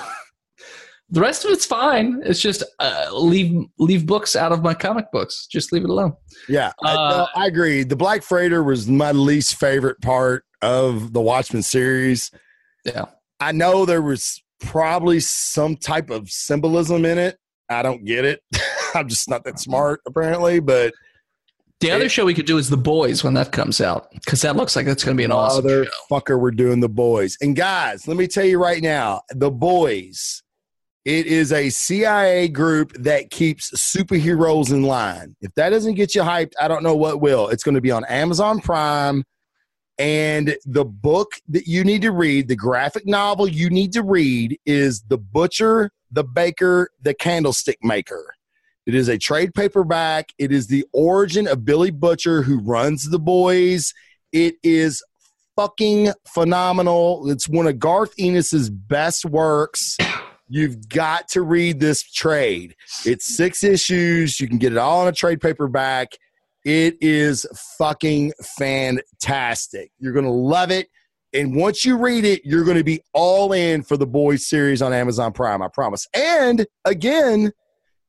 the rest of it's fine. It's just uh, leave leave books out of my comic books. Just leave it alone. Yeah, I, Uh, no, I agree. The Black Freighter was my least favorite part of the Watchmen series. Yeah. I know there was probably some type of symbolism in it. I don't get it. I'm just not that smart, apparently. But The other It- show we could do is The Boys when that comes out because that looks like that's going to be an awesome show. motherfucker, we're doing the boys. And guys, let me tell you right now, the boys. It is a CIA group that keeps superheroes in line. If that doesn't get you hyped, I don't know what will. It's going to be on Amazon Prime. And the book that you need to read, the graphic novel you need to read, is The Butcher, the Baker, the Candlestick Maker. It is a trade paperback. It is the origin of Billy Butcher, who runs the boys. It is fucking phenomenal. It's one of Garth Ennis's best works. You've got to read this trade. It's six issues. You can get it all in a trade paperback. It is fucking fantastic. You're going to love it. And once you read it, you're going to be all in for the boys series on Amazon Prime, I promise. And again,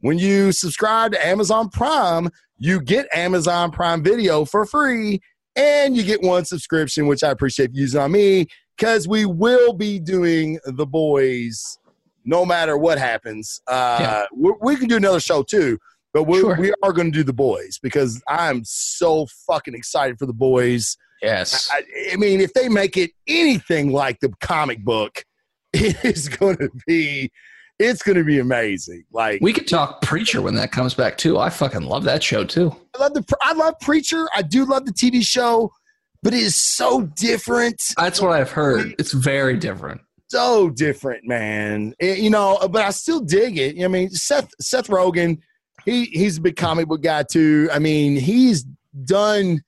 when you subscribe to Amazon Prime, you get Amazon Prime Video for free and you get one subscription, which I appreciate you using on me because we will be doing the boys no matter what happens. Uh, Yeah. we, can do another show too, but we, Sure. we are going to do the boys because I'm so fucking excited for the boys. Yes. I, I mean, if they make it anything like the comic book, it is going to be. It's going to be amazing. Like we could talk Preacher when that comes back too. I fucking love that show too. I love the I love Preacher. I do love the TV show, but it is so different. That's what I've heard. It's very different. So different, man. It- you know, but I still dig it. I mean, Seth Seth Rogen, he he's a big comic book guy too. I mean, he's done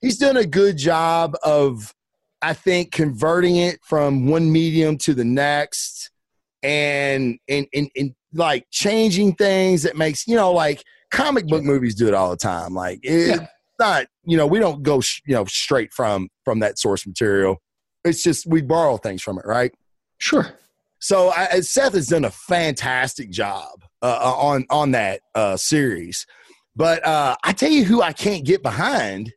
he's done a good job of I think converting it from one medium to the next and and and, and like changing things that makes, you know, like comic book movies do it all the time. Like it's Yeah. not you know we don't go sh- you know straight from from that source material it's just we borrow things from it right Sure. so I, seth has done a fantastic job uh, uh, on on that uh series but uh i tell you who i can't get behind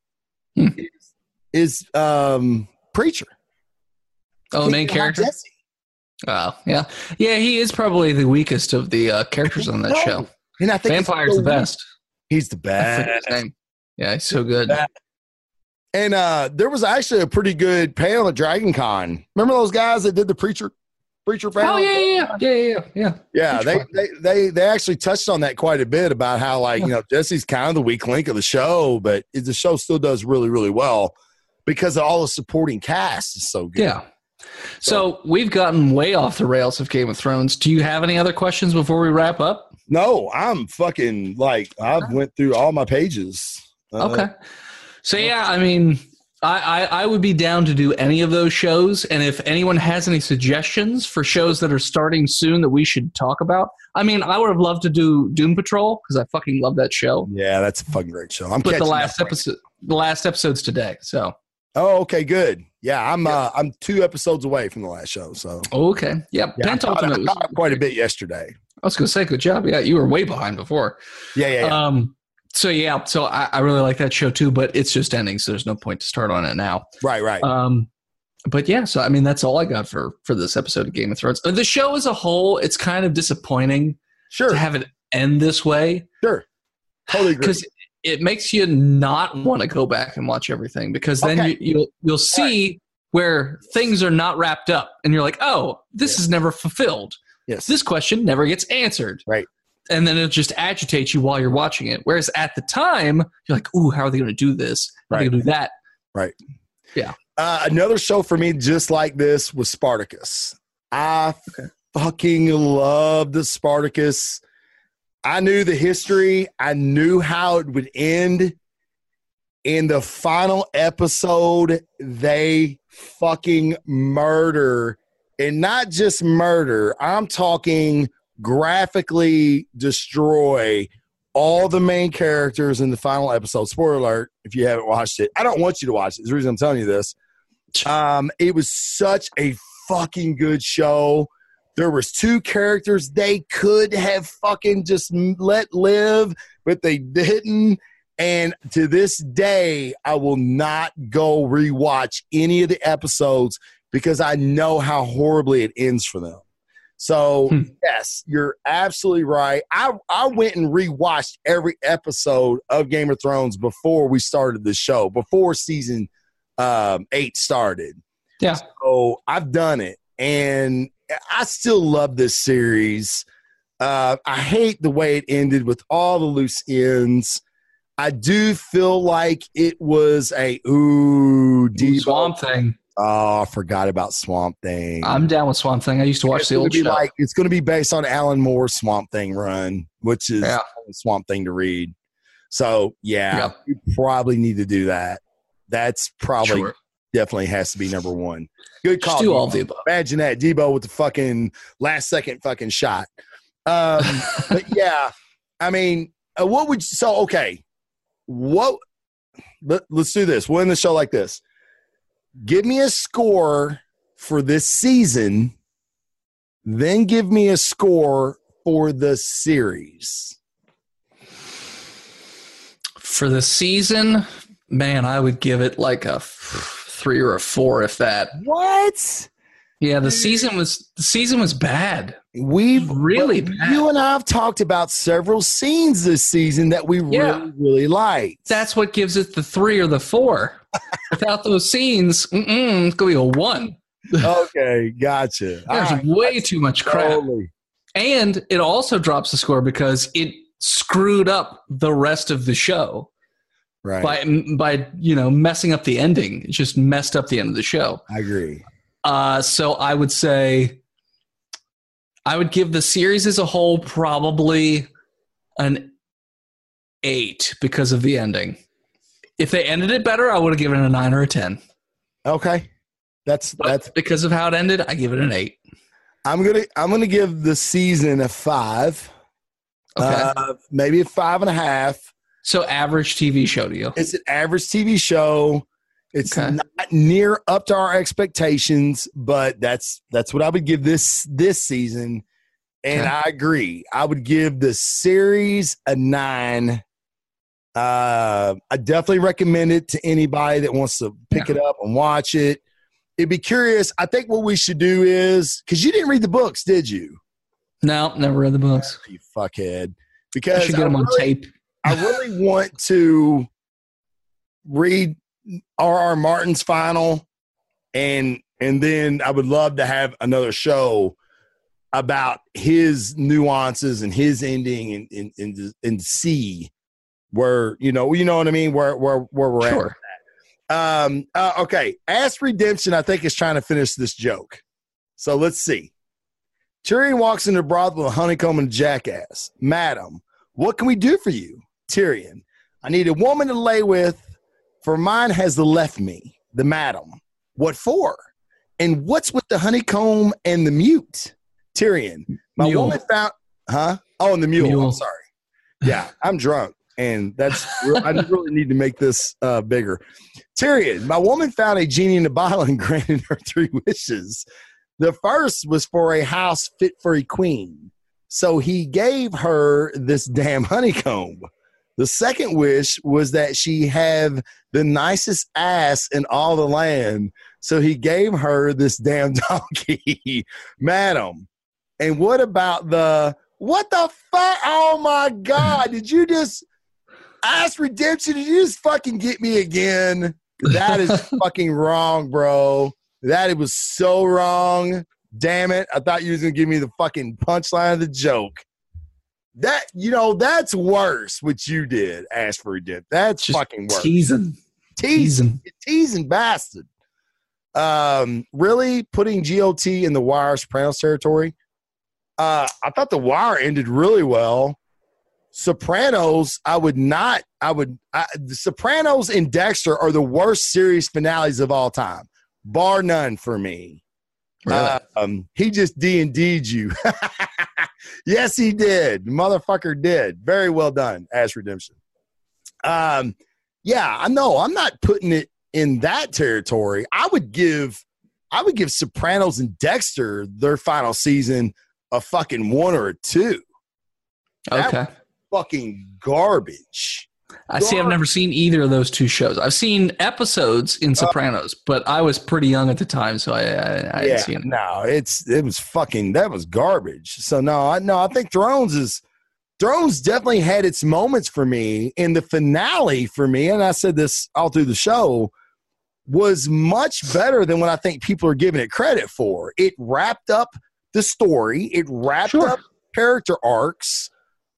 Hmm. is, is um preacher Oh, the main Can't get behind character. Jesse. Oh, yeah, yeah. He is probably the weakest of the uh, characters on that No. show. and i think Vampire's the best. he's the best. Yeah, he's so good. and uh there was actually a pretty good panel at dragon con remember those guys that did the preacher preacher panel Oh yeah, yeah, yeah, yeah, yeah, yeah. Yeah, they, they they they actually touched on that quite a bit about how like you know Jesse's kind of the weak link of the show, but the show still does really really well because of all the supporting cast is so good. Yeah. So we've gotten way off the rails of Game of Thrones. Do you have any other questions before we wrap up? No, I'm fucking like I've went through all my pages. Uh, Okay. So yeah, I mean, I, I I would be down to do any of those shows, and if anyone has any suggestions for shows that are starting soon that we should talk about, I mean, I would have loved to do Doom Patrol because I fucking love that show. Yeah, that's a fucking great show. I'm But the last episode, the last episode's today. So Oh, okay, good. Yeah, I'm uh, I'm two episodes away from the last show, so okay, yep. yeah, I Pent caught, I Ultimate. was- quite a bit yesterday. I was gonna say, good job. Yeah, you were way behind before. Yeah, yeah, yeah. Um, so yeah, so I, I really like that show too, but it's just ending, so there's no point to start on it now. Right, right. Um, but yeah, so I mean, that's all I got for for this episode of Game of Thrones. The show as a whole, it's kind of disappointing sure, to have it end this way sure. Totally agree. because it makes you not want to go back and watch everything because then Okay. you, you'll you'll see where things are not wrapped up, and you're like, oh, this is never fulfilled. Yes. This question never gets answered. Right. And then it'll just agitate you while you're watching it. Whereas at the time, you're like, ooh, how are they going to do this? How are they Right. going to do that? Right. Yeah. Uh, another show for me just like this was Spartacus. I Okay. fucking love the Spartacus. I knew the history. I knew how it would end. In the final episode, they fucking murder. And not just murder, I'm talking graphically destroy all the main characters in the final episode. Spoiler alert if you haven't watched it. I don't want you to watch it. It's the reason I'm telling you this. Um, it was such a fucking good show. There was two characters they could have fucking just let live, but they didn't. And to this day, I will not go rewatch any of the episodes because I know how horribly it ends for them. So Hmm. yes, you're absolutely right. I I went and rewatched every episode of Game of Thrones before we started the show, before season um, eight started. Yeah. So I've done it, and I still love this series. Uh, I hate the way it ended with all the loose ends. I do feel like it was a ooh Debo. Swamp Thing. Oh, I forgot about Swamp Thing. I'm down with Swamp Thing. I used to watch it's the old show. like it's going to be based on Alan Moore's Swamp Thing run, which is Yeah. a Swamp Thing to read. So yeah, Yeah. you probably need to do that. That's probably Sure. Definitely has to be number one. Good call. Just do all Debo. the above. Imagine that Debo with the fucking last second fucking shot. Um, but yeah, I mean, uh, what would you, so okay? What? Let, let's do this. We'll end the show like this. Give me a score for this season, then give me a score for the series. For the season, man, I would give it like a three or a four, if that. What? Yeah, the season was the season was bad. We've Really bad. You and I have talked about several scenes this season that we Yeah. really, really liked. That's what gives it the three or the four. Without those scenes, mm-mm, it's gonna be a one. okay. Gotcha. There's right. way too much crap, Totally. and it also drops the score because it screwed up the rest of the show Right. by by you know messing up the ending. It just messed up the end of the show. I agree. Uh, so I would say I would give the series as a whole probably an eight because of the ending. If they ended it better, I would have given it a nine or a ten. Okay. That's But that's because of how it ended, I give it an eight. I'm gonna I'm gonna give the season a five. Okay. Uh, maybe a five and a half. So average TV show to you. It's an average TV show. It's Okay. not near up to our expectations, but that's that's what I would give this this season. And Okay. I agree. I would give the series a nine. Uh, I definitely recommend it to anybody that wants to pick it up and watch it. It'd be curious. I think what we should do is because you didn't read the books, did you? No, never read the books. You fuckhead. I Because should get them on tape. I really want to read R.R. Martin's final, and and then I would love to have another show about his nuances and his ending, and and and, and see where you know you know what I mean where where where we're Sure. at. Um. Uh, okay. Ask Redemption. I think is trying to finish this joke. So let's see. Tyrion walks into the brothel with a Honeycomb and Jackass. Madam, what can we do for you? Tyrion, I need a woman to lay with, for mine has left me, the madam. What for? And what's with the honeycomb and the mute? Tyrion, my Mule. woman found, huh? Oh, and the mule. Mule. I'm sorry. Yeah, I'm drunk, and that's I really need to make this uh, bigger. Tyrion, my woman found a genie in the bottle and granted her three wishes. The first was for a house fit for a queen. So he gave her this damn honeycomb. The second wish was that she have the nicest ass in all the land. So he gave her this damn donkey, madam. And what about the what the fuck? Oh my god! Did you just ask redemption? Did you just fucking get me again? That is fucking wrong, bro. That it was so wrong. Damn it! I thought you was gonna give me the fucking punchline of the joke. That you know that's worse. What you did, for redemption. That's Just fucking worse. Teasing. teasing, teasing bastard. Um, really putting GOT in the Wire Sopranos territory. Uh, I thought the Wire ended really well. Sopranos, I would not. I would. I, the Sopranos and Dexter are the worst series finales of all time, bar none for me. Really? Um, he just D and D'd you. yes, he did. Motherfucker did. Very well done, Ash Redemption. Um, yeah, I know. I'm not putting it in that territory. I would give, I would give Sopranos and Dexter their final season a fucking one or a two. that- okay. Fucking garbage. I see. I've never seen either of those two shows. I've seen episodes in uh, Sopranos, but I was pretty young at the time, so I, I, I yeah, seen it. no, it's it was fucking that was garbage. So no, I no, I think Thrones is Thrones definitely had its moments for me. In the finale for me, and I said this all through the show, was much better than what I think people are giving it credit for. It wrapped up the story. It wrapped Sure. up character arcs.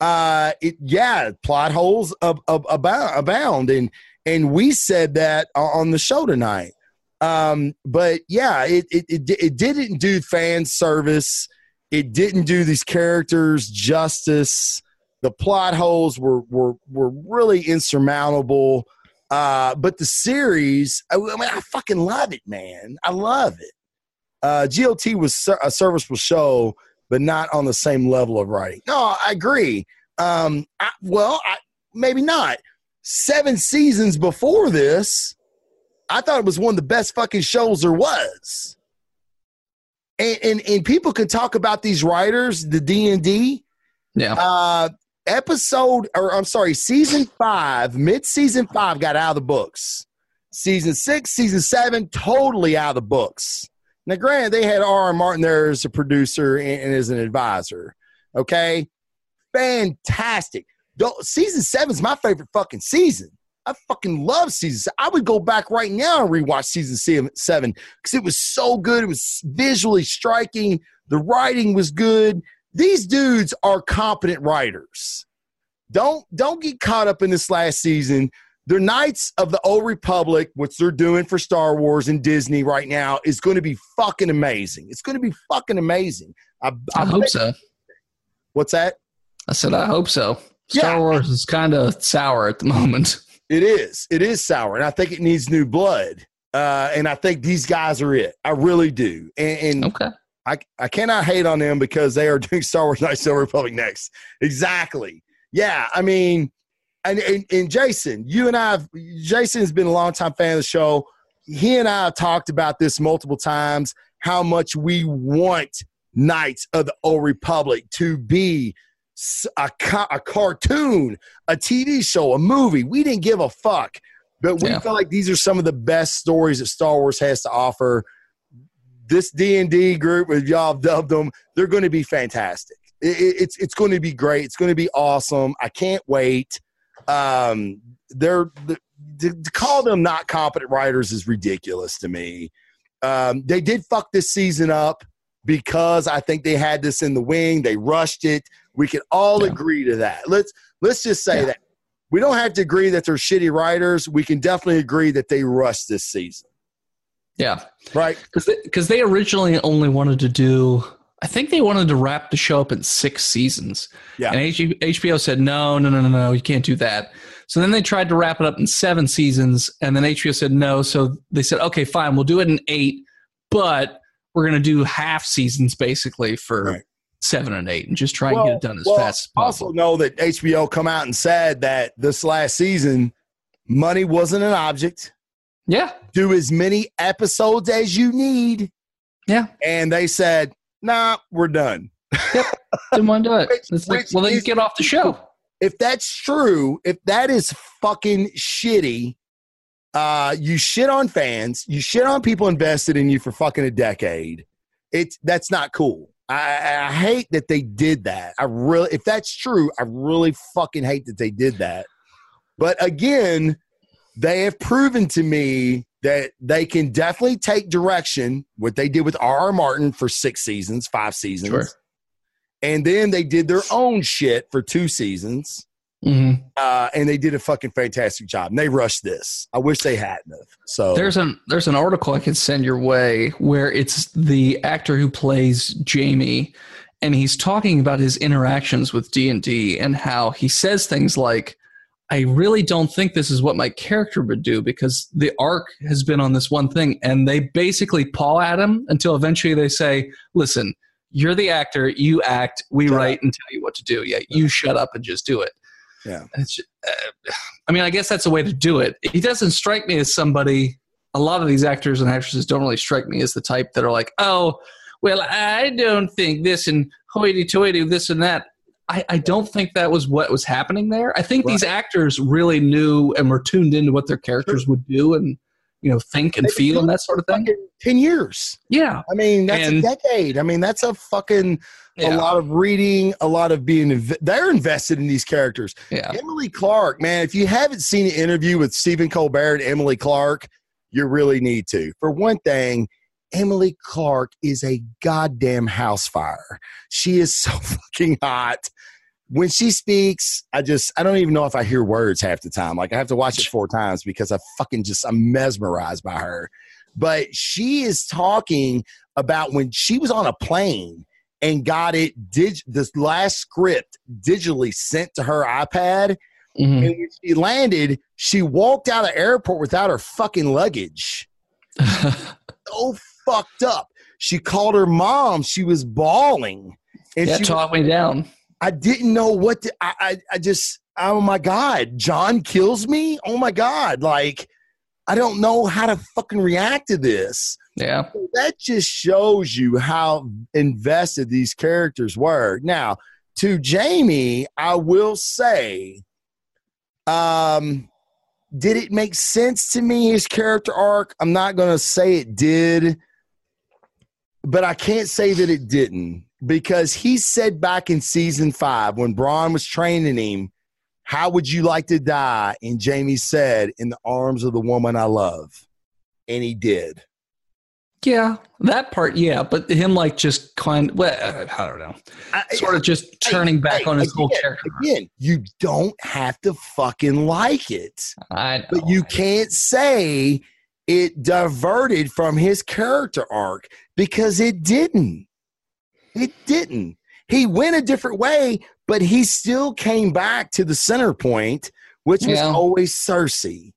Uh, it yeah, plot holes ab- ab- abound, abound, and and we said that on the show tonight. Um, but yeah, it, it it it didn't do fan service. It didn't do these characters justice. The plot holes were were were really insurmountable. Uh, but the series, I, I mean, I fucking love it, man. I love it. Uh, GOT was a serviceable show, but not on the same level of writing. No, I agree. Um, I, well, I, maybe not. Seven seasons before this, I thought it was one of the best fucking shows there was. And and, and people can talk about these writers, the D and D. Yeah. Uh, episode, or I'm sorry, season five, mid season five got out of the books. Season six, season seven, totally out of the books. Now, granted, they had R. R. Martin there as a producer and, and as an advisor. Okay, fantastic. Season seven is my favorite fucking season. I fucking love season. se- I would go back right now and rewatch season seven because it was so good. It was visually striking. The writing was good. These dudes are competent writers. Don't don't get caught up in this last season. The Knights of the Old Republic, what they're doing for Star Wars and Disney right now, is going to be fucking amazing. It's going to be fucking amazing. I, I hope so. What's that? I said I hope so. Star Yeah. Wars is kind of sour at the moment. It is. It is sour, and I think it needs new blood. Uh, and I think these guys are it. I really do. And, and Okay. I, I cannot hate on them because they are doing Star Wars Knights of the Old Republic next. Exactly. Yeah. I mean, and, and, and Jason, you and I, have, Jason has been a longtime fan of the show. He and I have talked about this multiple times how much we want Knights of the Old Republic to be a, ca- a cartoon, a TV show, a movie. We didn't give a fuck. But we Yeah. feel like these are some of the best stories that Star Wars has to offer this D and D group, as y'all have dubbed them, they're going to be fantastic. It, it- it's it's going to be great. It's going to be awesome. I can't wait. Um, they're the, to, to call them not competent writers is ridiculous to me. Um, they did fuck this season up because I think they had this in the wing. They rushed it. We can all Yeah. agree to that. Let's let's just say Yeah. that we don't have to agree that they're shitty writers. We can definitely agree that they rushed this season, Yeah. right? Because they, 'cause they originally only wanted to do, I think they wanted to wrap the show up in six seasons. Yeah. And H- HBO said, no, no, no, no, no, you can't do that. So then they tried to wrap it up in seven seasons, and then HBO said no. So they said, okay, fine, we'll do it in eight, but we're going to do half seasons basically for Right. seven and eight and just try and get it done as well, fast as possible. Also, know that HBO come out and said that this last season, money wasn't an object. yeah. Do as many episodes as you need, Yeah. and they said, "Nah, we're done." Didn't want to do it. Which- like, well, then is- get off the show. if that's true, if that is fucking shitty, uh, you shit on fans, you shit on people invested in you for fucking a decade. It's that's not cool. I, I hate that they did that. I really, if that's true, I really fucking hate that they did that. But again, they have proven to me that they can definitely take direction. What they did with R. R. Martin for six seasons, five seasons, Sure. and then they did their own shit for two seasons. Mhm. Uh, and they did a fucking fantastic job. And they rushed this. I wish they hadn't. Have. So There's an there's an article I can send your way where it's the actor who plays Jaime, and he's talking about his interactions with D and D and how he says things like, "I really don't think this is what my character would do because the arc has been on this one thing," and they basically paw at him until eventually they say, "Listen, you're the actor, you act, we Shut write and tell you what to do. Yeah, you shut up and just do it." Yeah. It's, uh, I mean, I guess that's a way to do it. He doesn't strike me as somebody. A lot of these actors and actresses don't really strike me as the type that are like, oh, well, I don't think this and hoity-toity, this and that. I, I don't think that was what was happening there. I think these actors really knew and were tuned into what their characters would do and you know think and They've feel and that sort of thing. 10 years. Yeah, I mean, that's And- a decade. I mean, that's a fucking yeah, a lot of reading, a lot of being, inv- they're invested in these characters. yeah. Emilia Clarke, man, if you haven't seen an interview with Stephen Colbert and Emilia Clarke, you really need to. For one thing, Emilia Clarke is a goddamn house fire. She is so fucking hot. When she speaks, I just I don't even know if I hear words half the time. Like I have to watch it four times because I fucking just I'm mesmerized by her. But she is talking about when she was on a plane and got it dig this last script digitally sent to her iPad Mhm. and when she landed, she walked out of the airport without her fucking luggage. So fucked up. She called her mom. She was bawling. And yeah, she talk me down. I didn't know what to I, I I just oh my God, Jon kills me? Oh my God. Like I don't know how to fucking react to this. Yeah, That just shows you how invested these characters were. Now, to Jaime, I will say, um, did it make sense to me his character arc? I'm not going to say it did, but I can't say that it didn't because he said back in season five when Bronn was training him, "How would you like to die?" And Jaime said, "In the arms of the woman I love," and he did. yeah, that part. Yeah, but him like just kind. Well, I don't know. Sort of just turning back on his whole character. Again, you don't have to fucking like it, but you can't say it diverted from his character arc because it didn't. It didn't. He went a different way, but he still came back to the center point, which was always Cersei.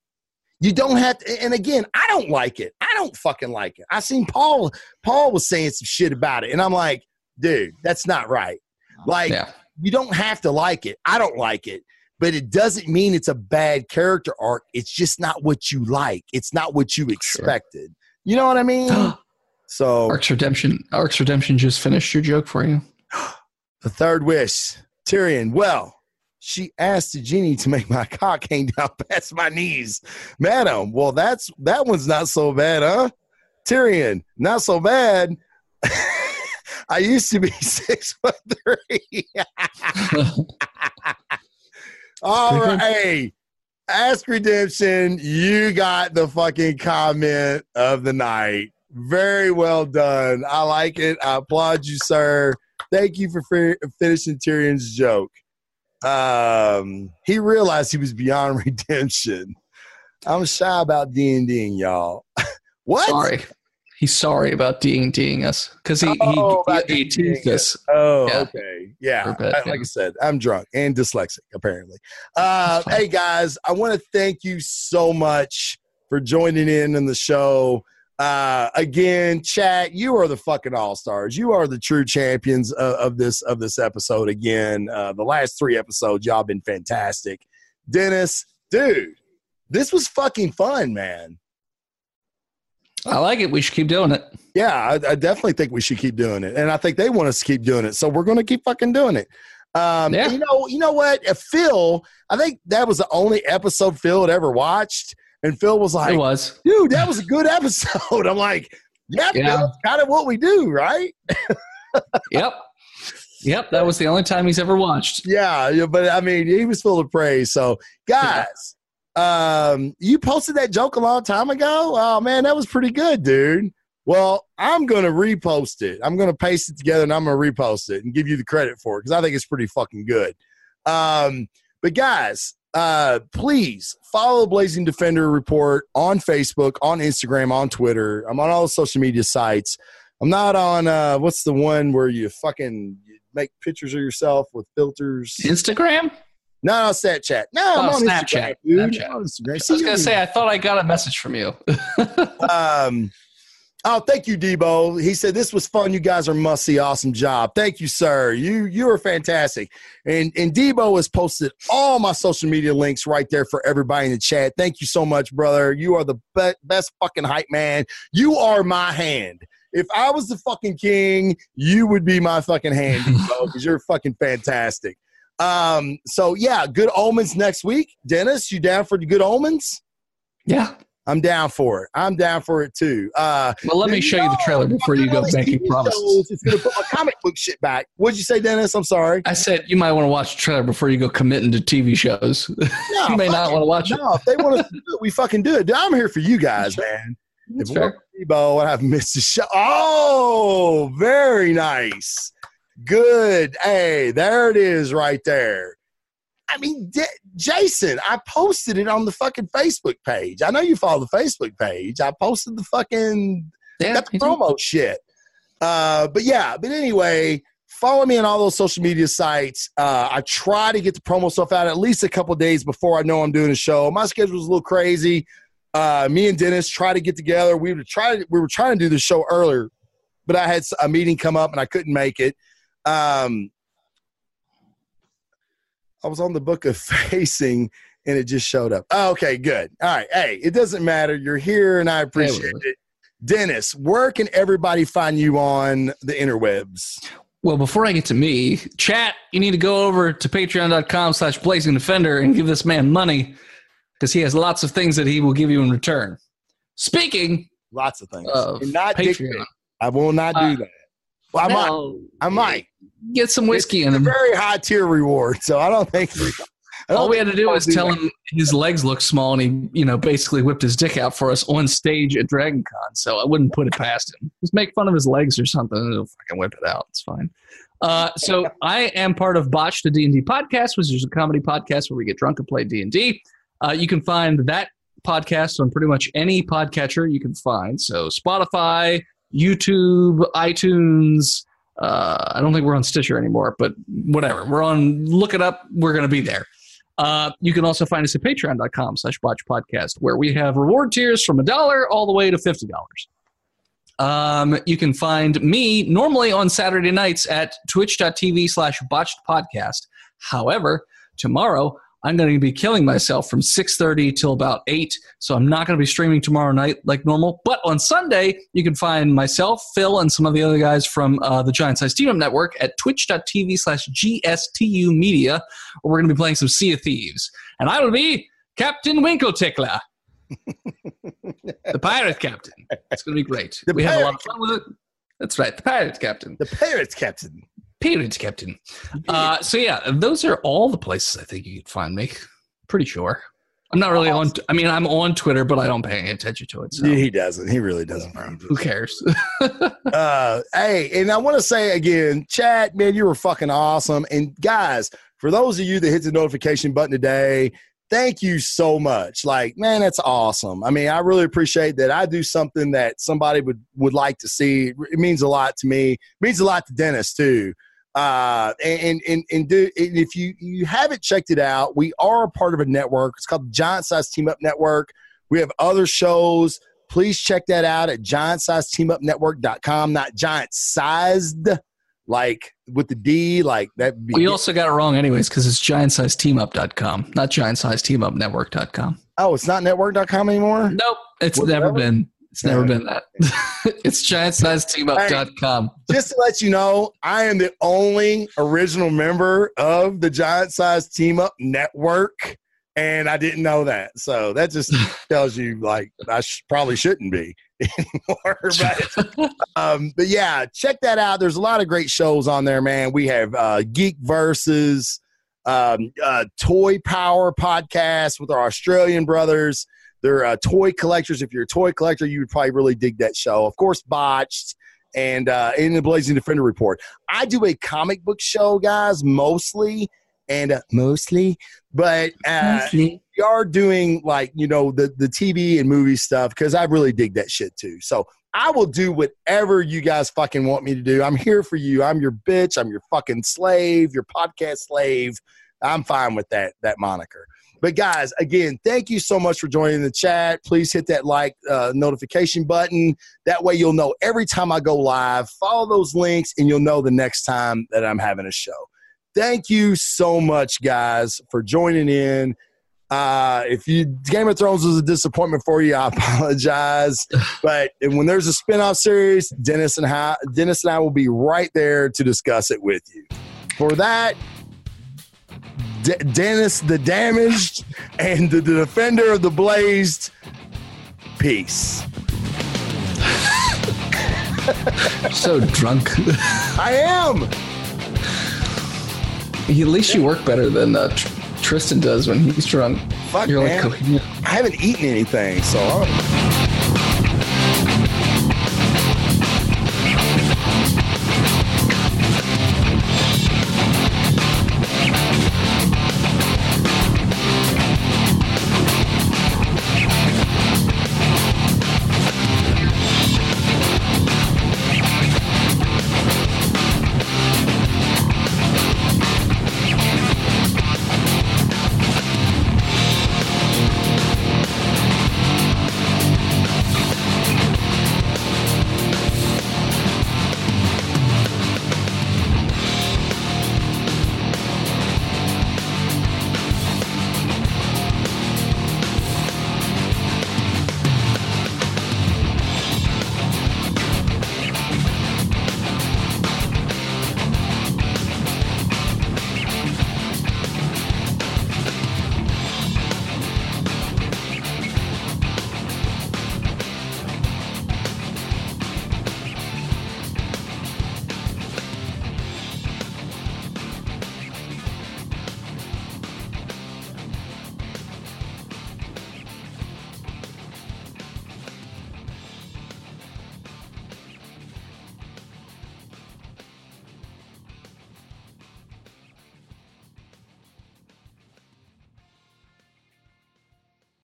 You don't have to, and again, I don't like it. I don't fucking like it. I seen Paul. Paul was saying some shit about it, and I'm like, dude, that's not right. Like, yeah. you don't have to like it. I don't like it, but it doesn't mean it's a bad character arc. It's just not what you like. It's not what you expected. You know what I mean? So Arcs Redemption. Arcs Redemption just finished your joke for you. the third wish, Tyrion. Well, she asked the genie to make my cock hang down past my knees, madam. Well, that's that one's not so bad, huh? Tyrion, not so bad. I used to be six foot three. All right. Hey, Ask Redemption, you got the fucking comment of the night. Very well done. I like it. I applaud you, sir. Thank you for fi- finishing Tyrion's joke. Um, he realized he was beyond redemption. I'm shy about D and D, y'all. what? Sorry. He's sorry about D'ing D'ing us because he, Oh, he, he, he teased us. Oh, Yeah. okay. Yeah. Bit, I- yeah. like I said, I'm drunk and dyslexic, apparently. Uh, hey, guys, I want to thank you so much for joining in on the show. Uh, again, chat, you are the fucking all stars. You are the true champions of, of this of this episode. Again, uh, the last three episodes, y'all been fantastic. Dennis, dude, this was fucking fun, man. I like it. We should keep doing it. Yeah, I, I definitely think we should keep doing it, and I think they want us to keep doing it. So we're going to keep fucking doing it. Um, Yeah. you know, you know what? If Phil, I think that was the only episode Phil had ever watched, and Phil was like, it was. "Dude, that was a good episode." I'm like, "Yeah, Phil, Yeah. it's kind of what we do, right?" Yep. Yep. That was the only time he's ever watched. Yeah, yeah, but I mean, he was full of praise. So, guys, um, you posted that joke a long time ago. Oh man, that was pretty good, dude. Well, I'm gonna repost it. I'm gonna paste it together and I'm gonna repost it and give you the credit for it because I think it's pretty fucking good. Um, but guys, uh, please follow Blazing Defender Report on Facebook, on Instagram, on Twitter. I'm on all the social media sites. I'm not on uh, what's the one where you fucking make pictures of yourself with filters. Instagram? No, no, Snapchat. No, I'm Oh, on Snapchat. Instagram, dude. Snapchat. I'm on Instagram. I was going to say, I thought I got a message from you. um, oh, thank you, Debo. He said this was fun. You guys are must see. Awesome job. Thank you, sir. You you are fantastic. And and Debo has posted all my social media links right there for everybody in the chat. Thank you so much, brother. You are the be- best fucking hype man. You are my hand. If I was the fucking king, you would be my fucking hand, Debo, because you're fucking fantastic. Um, so yeah, good omens next week. Dennis, you down for the good omens? yeah. I'm down for it. I'm down for it too. Uh, Well, let me show you the trailer before you go making promises. It's gonna put my comic book shit back. What'd you say, Dennis? I'm sorry. I said you might want to watch the trailer before you go committing to TV shows. No, you may not want to watch it. it. No, if they want to do it, we fucking do it. I'm here for you guys, man. That's if fair. Debo, I've missed the show. Oh, very nice. Good. Hey, there it is right there. I mean, D- Jason, I posted it on the fucking Facebook page. I know you follow the Facebook page. I posted the fucking Yeah, got the me too. promo shit. Uh, but yeah, but anyway, follow me on all those social media sites. Uh, I try to get the promo stuff out at least a couple days before I know I'm doing a show. My schedule is a little crazy. Uh, me and Dennis try to get together. We were trying. We were trying to do the show earlier, but I had a meeting come up and I couldn't make it. Um, I was on the book of facing and it just showed up. Oh, okay, good. All right. Hey, it doesn't matter. You're here and I appreciate was. it. Dennis, where can everybody find you on the interwebs? Well, before I get to me, chat, you need to go over to patreon.com slash blazing defender and give this man money because he has lots of things that he will give you in return. Speaking Lots of things. of not Patreon. I will not do Uh, that. Well, I might. I might. Get some whiskey in It's a him. very high tier reward, so I don't think. I don't All we had to do I'll was tell that. him his legs look small, and he, you know, basically whipped his dick out for us on stage at Dragon Con. So I wouldn't put it past him. Just make fun of his legs or something, and he'll fucking whip it out. It's fine. Uh, so I am part of Botched the D and D podcast, which is a comedy podcast where we get drunk and play D and D. Uh, You can find that podcast on pretty much any podcatcher you can find. So Spotify, YouTube, iTunes. Uh, I don't think we're on Stitcher anymore, but whatever. We're on. Look it up. We're going to be there. Uh, you can also find us at patreon.com slash botched podcast, where we have reward tiers from a dollar all the way to $50. Um, you can find me normally on Saturday nights at twitch.tv slash botched podcast. However, tomorrow I'm going to be killing myself from 6.30 till about 8, so I'm not going to be streaming tomorrow night like normal. But on Sunday, you can find myself, Phil, and some of the other guys from uh, the Giant Size Team Network at twitch.tv slash GSTU Media, where we're going to be playing some Sea of Thieves. And I will be Captain Winkletickler, the pirate captain. It's going to be great. The we have a lot of fun with it. That's right, the pirate captain. the Pirates Captain. Pirate captain. Uh, so yeah, those are all the places I think you can find me. Pretty sure. I'm not really on. I mean, I'm on Twitter, but I don't pay any attention to it. So Yeah, he doesn't. He really doesn't. who cares? uh, hey, and I want to say again, Chad, man, you were fucking awesome. And guys, for those of you that hit the notification button today, thank you so much. Like, man, that's awesome. I mean, I really appreciate that. I do something that somebody would would like to see. It means a lot to me. It means a lot to Dennis too. Uh, and and and, do, and if you you haven't checked it out, we are a part of a network. It's called the Giant Size Team Up Network. We have other shows. Please check that out at giant size team up giantsizeteamupnetwork.com. Not giant sized, like with the D, like that. we also got it wrong, anyways, because it's giantsizeteamup.com, not giantsizeteamupnetwork.com. oh, it's not network.com anymore. Nope, it's What- never what? been. It's never been that. it's giantsizeteamup.com. Just to let you know, I am the only original member of the Giant Size Team Up Network, and I didn't know that. So that just tells you, like, I sh- probably shouldn't be anymore. But, um, but yeah, check that out. There's a lot of great shows on there, man. We have uh, Geek Versus, um, uh, Toy Power podcast with our Australian brothers. They're uh, toy collectors. If you're a toy collector, you would probably really dig that show. Of course, Botched and uh, in the Blazing Defender report. I do a comic book show, guys, mostly and uh, mostly, but uh, we are doing like you know the the TV and movie stuff because I really dig that shit too. So I will do whatever you guys fucking want me to do. I'm here for you. I'm your bitch. I'm your fucking slave. Your podcast slave. I'm fine with that that moniker. But guys, again, thank you so much for joining the chat. Please hit that like uh, notification button. That way, you'll know every time I go live. Follow those links, and you'll know the next time that I'm having a show. Thank you so much, guys, for joining in. Uh, if you Game of Thrones was a disappointment for you, I apologize. but when there's a spinoff series, Dennis and I, Dennis and I will be right there to discuss it with you. For that, D- Dennis the Damaged and the, the Defender of the Blazed. Peace. so drunk. I am. At least you work better than uh, Tr- Tristan does when he's drunk. Fuck, You're man. like, I haven't eaten anything, so. I'm-